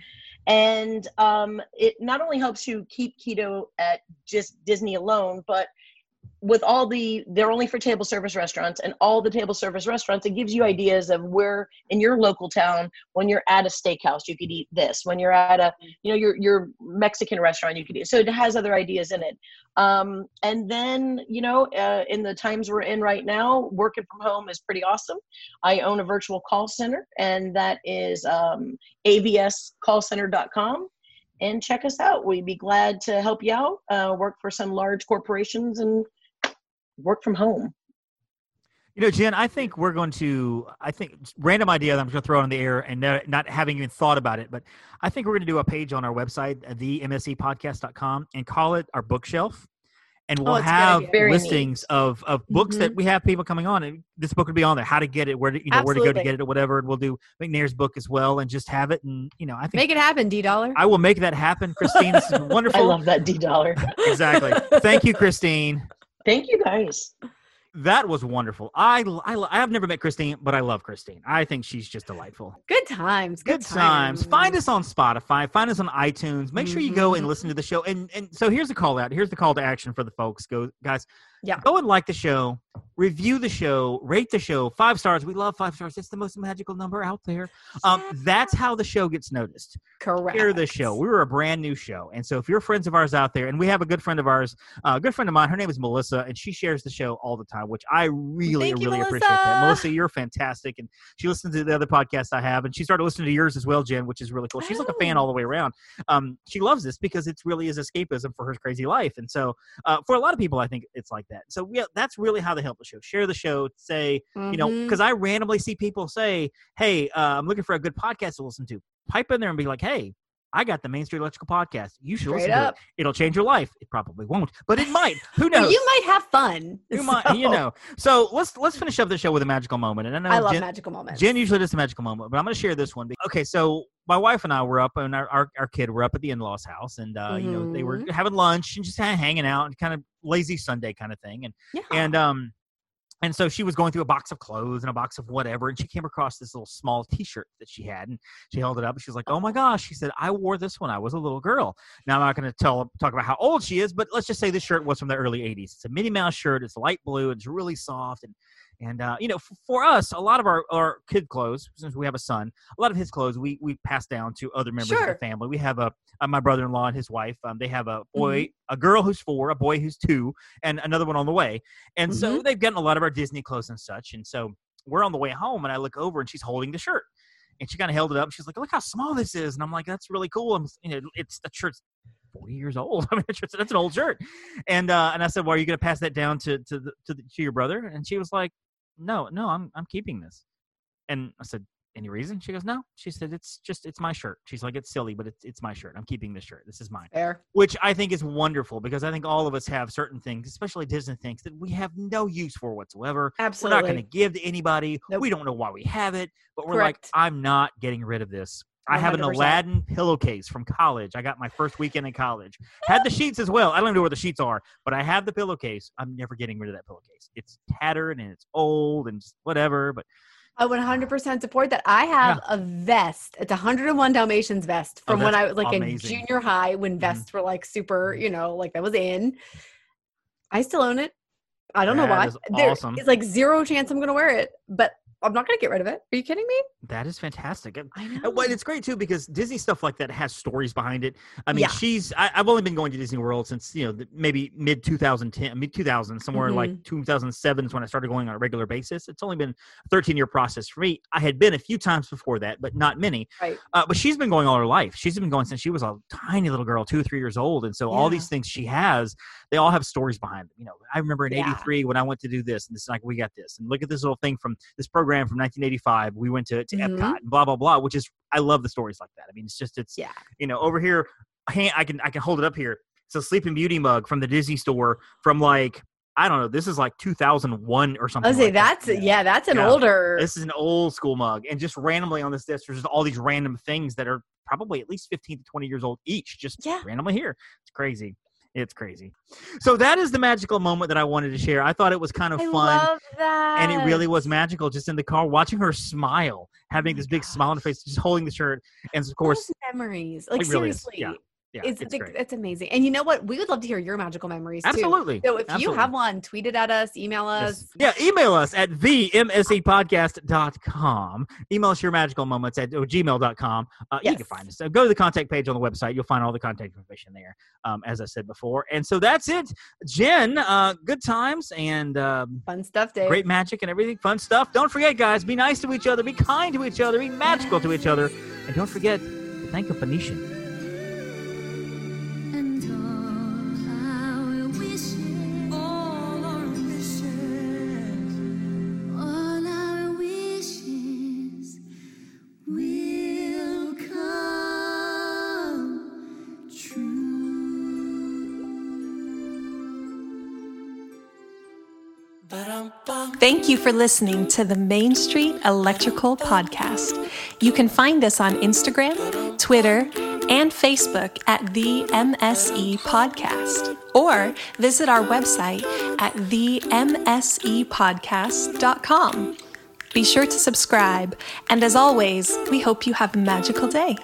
And um, it not only helps you keep keto at just Disney alone, but with all the they're only for table service restaurants and all the table service restaurants it gives you ideas of where in your local town when you're at a steakhouse you could eat this. When you're at a you know your your mexican restaurant you could eat so it has other ideas in it. Um, and then you know uh, in the times we're in right now working from home is pretty awesome. I own a virtual call center and that is um, abscallcenter.com and check us out. We'd be glad to help you out uh, work for some large corporations and work from home You know, Jenn, I think we're going to, I think, random idea that I'm just going to throw on the air and not, not having even thought about it, but I think we're going to do a page on our website, uh, themsepodcast.com, and call it our bookshelf. And we'll Oh, it's a good have idea. Neat. listings of, of books that we have people coming on. And this book would be on there, how to get it, where to, you know, where to go to get it or whatever. And we'll do McNair's book as well and just have it. And, you know, I think make it happen d dollar I will make that happen. Christine, this is wonderful. i love that d dollar Exactly. Thank you, Christine. Thank you guys that was wonderful. I, I I have never met Christine, but I love Christine. I think she's just delightful. Good times. Good, Good times. Find us on Spotify. Find us on iTunes. Make sure you go and Mhm. listen to the show. And and so here's the call out. Here's the call to action for the folks. Go guys. Yeah. Go and like the show. Review the show. Rate the show. Five stars. We love five stars. It's the most magical number out there. Um, that's how the show gets noticed. Correct. Share the show. We were a brand new show, and so if you're friends of ours out there, and we have a good friend of ours, uh, a good friend of mine, her name is Melissa, and she shares the show all the time, which I really, Thank you, really appreciate that. Melissa. You're fantastic, and she listens to the other podcasts I have, and she started listening to yours as well, Jenn, which is really cool. She's like a fan Oh. all the way around. Um, she loves this because it really is escapism for her crazy life, and so uh, for a lot of people, I think it's like that. So yeah, that's really how they help the show. Share the show. Say you know, because I randomly see people say, "Hey, uh, I'm looking for a good podcast to listen to." Pipe in there and be like, "Hey, I got the Main Street Electrical podcast. You should Straight listen to it. It'll change your life. It probably won't, but it might. Who knows? you might have fun. You might, you know. So let's let's finish up the show with a magical moment. And I know I love Jenn, magical moments. Jenn usually does a magical moment, but I'm going to share this one. Okay, so my wife and I were up, and our, our, our kid were up at the in-laws house, and uh, you know they were Mhm. having lunch and just kind of hanging out, and kind of lazy Sunday kind of thing. And yeah. and um and so she was going through a box of clothes and a box of whatever and she came across this little small t-shirt that she had and she held it up and she was like oh my gosh she said i wore this when i was a little girl. Now i'm not going to tell talk about how old she is but let's just say this shirt was from the early 80s it's a minnie mouse shirt it's light blue it's really soft and and uh, you know f- for us a lot of our, our kid clothes since we have a son a lot of his clothes we we pass down to other members of the family we have a uh, my brother-in-law and his wife um, they have a boy a girl who's four a boy who's two and another one on the way and so they've gotten a lot of our Disney clothes and such. And so we're on the way home, and I look over, and she's holding the shirt, and she kind of held it up. And she's like, "Look how small this is," and I'm like, "That's really cool." I'm, you know, it's the shirt's 40 years old. I mean, that's an old shirt. And uh, and I said, "Well, are you going to pass that down to to the, to, the, to your brother?" And she was like, "No, no, I'm I'm keeping this." And I said, "Any reason?" She goes, "No." She said, "It's just it's my shirt." She's like, "It's silly, but it's it's my shirt. I'm keeping this shirt. This is mine." Fair. which I think is wonderful because I think all of us have certain things, especially Disney things, that we have no use for whatsoever. Absolutely. We're not going to give to anybody. Nope. We don't know why we have it, but we're Correct. like, I'm not getting rid of this. I have an 100%. Aladdin pillowcase from college. I got my first weekend in college. Had the sheets as well. I don't know where the sheets are, but I have the pillowcase. I'm never getting rid of that pillowcase. It's tattered and it's old and whatever. But I would 100% support that. I have a vest. It's a 101 Dalmatians vest Oh, from when I was like in junior high when Mhm. vests were like super, you know, like that was in. I still own it. I don't know why. is There awesome. is like zero chance I'm going to wear it, but I'm not going to get rid of it. Are you kidding me? that is fantastic. And- I know. Well, it's great too because Disney stuff like that has stories behind it. I mean, Yeah. she's I, I've only been going to Disney World since you know the, maybe mid 2010, mid 2000, somewhere Mm-hmm. like 2007 is when I started going on a regular basis. It's only been a 13 year process for me. I had been a few times before that, but not many. Right. Uh, but she's been going all her life. She's been going since she was a tiny little girl, two or three years old, and so all these things she has, they all have stories behind them. You know, I remember in Yeah. '83 when I went to do this, and this like we got this, and look at this little thing from this program from 1985. We went to to Mhm. Epcot, and blah blah blah. Which is I love the stories like that. I mean, it's just it's Yeah. you know over here. I can I can hold it up here. It's a Sleeping Beauty mug from the Disney store from like I don't know. This is like 2001 or something. I was say like that. that's yeah, that's an Yeah. older. This is an old school mug, and just randomly on this disc, there's just all these random things that are probably at least 15 to 20 years old each, just Yeah. randomly here. It's crazy. It's crazy. So that is the magical moment that I wanted to share. I thought it was kind of I fun. love that. And it really was magical just in the car, watching her smile, having Oh this big smile on her face, just holding the shirt. And of course, Those memories. Like it really seriously. Yeah. Yeah, it's, it's great. it's amazing. And you know what? We would love to hear your magical memories too. Absolutely. So if you have one, tweet it at us, email us. Yes. Yeah, email us at themsepodcast.com. Email us your magical moments at gmail.com. Uh, You can find us. Uh, go to the contact page on the website. You'll find all the contact information there, um, as I said before. And so that's it. Jenn, uh, good times and um, Fun stuff, Dave. great magic and everything. Fun stuff. Don't forget, guys, be nice to each other, be kind to each other, be magical to each other. And don't forget to thank a Phoenician. Thank you for listening to the Main Street Electrical Podcast. You can find us on Instagram, Twitter, and Facebook at the MSE Podcast, or visit our website at themsepodcast.com. Be sure to subscribe, and as always, we hope you have a magical day.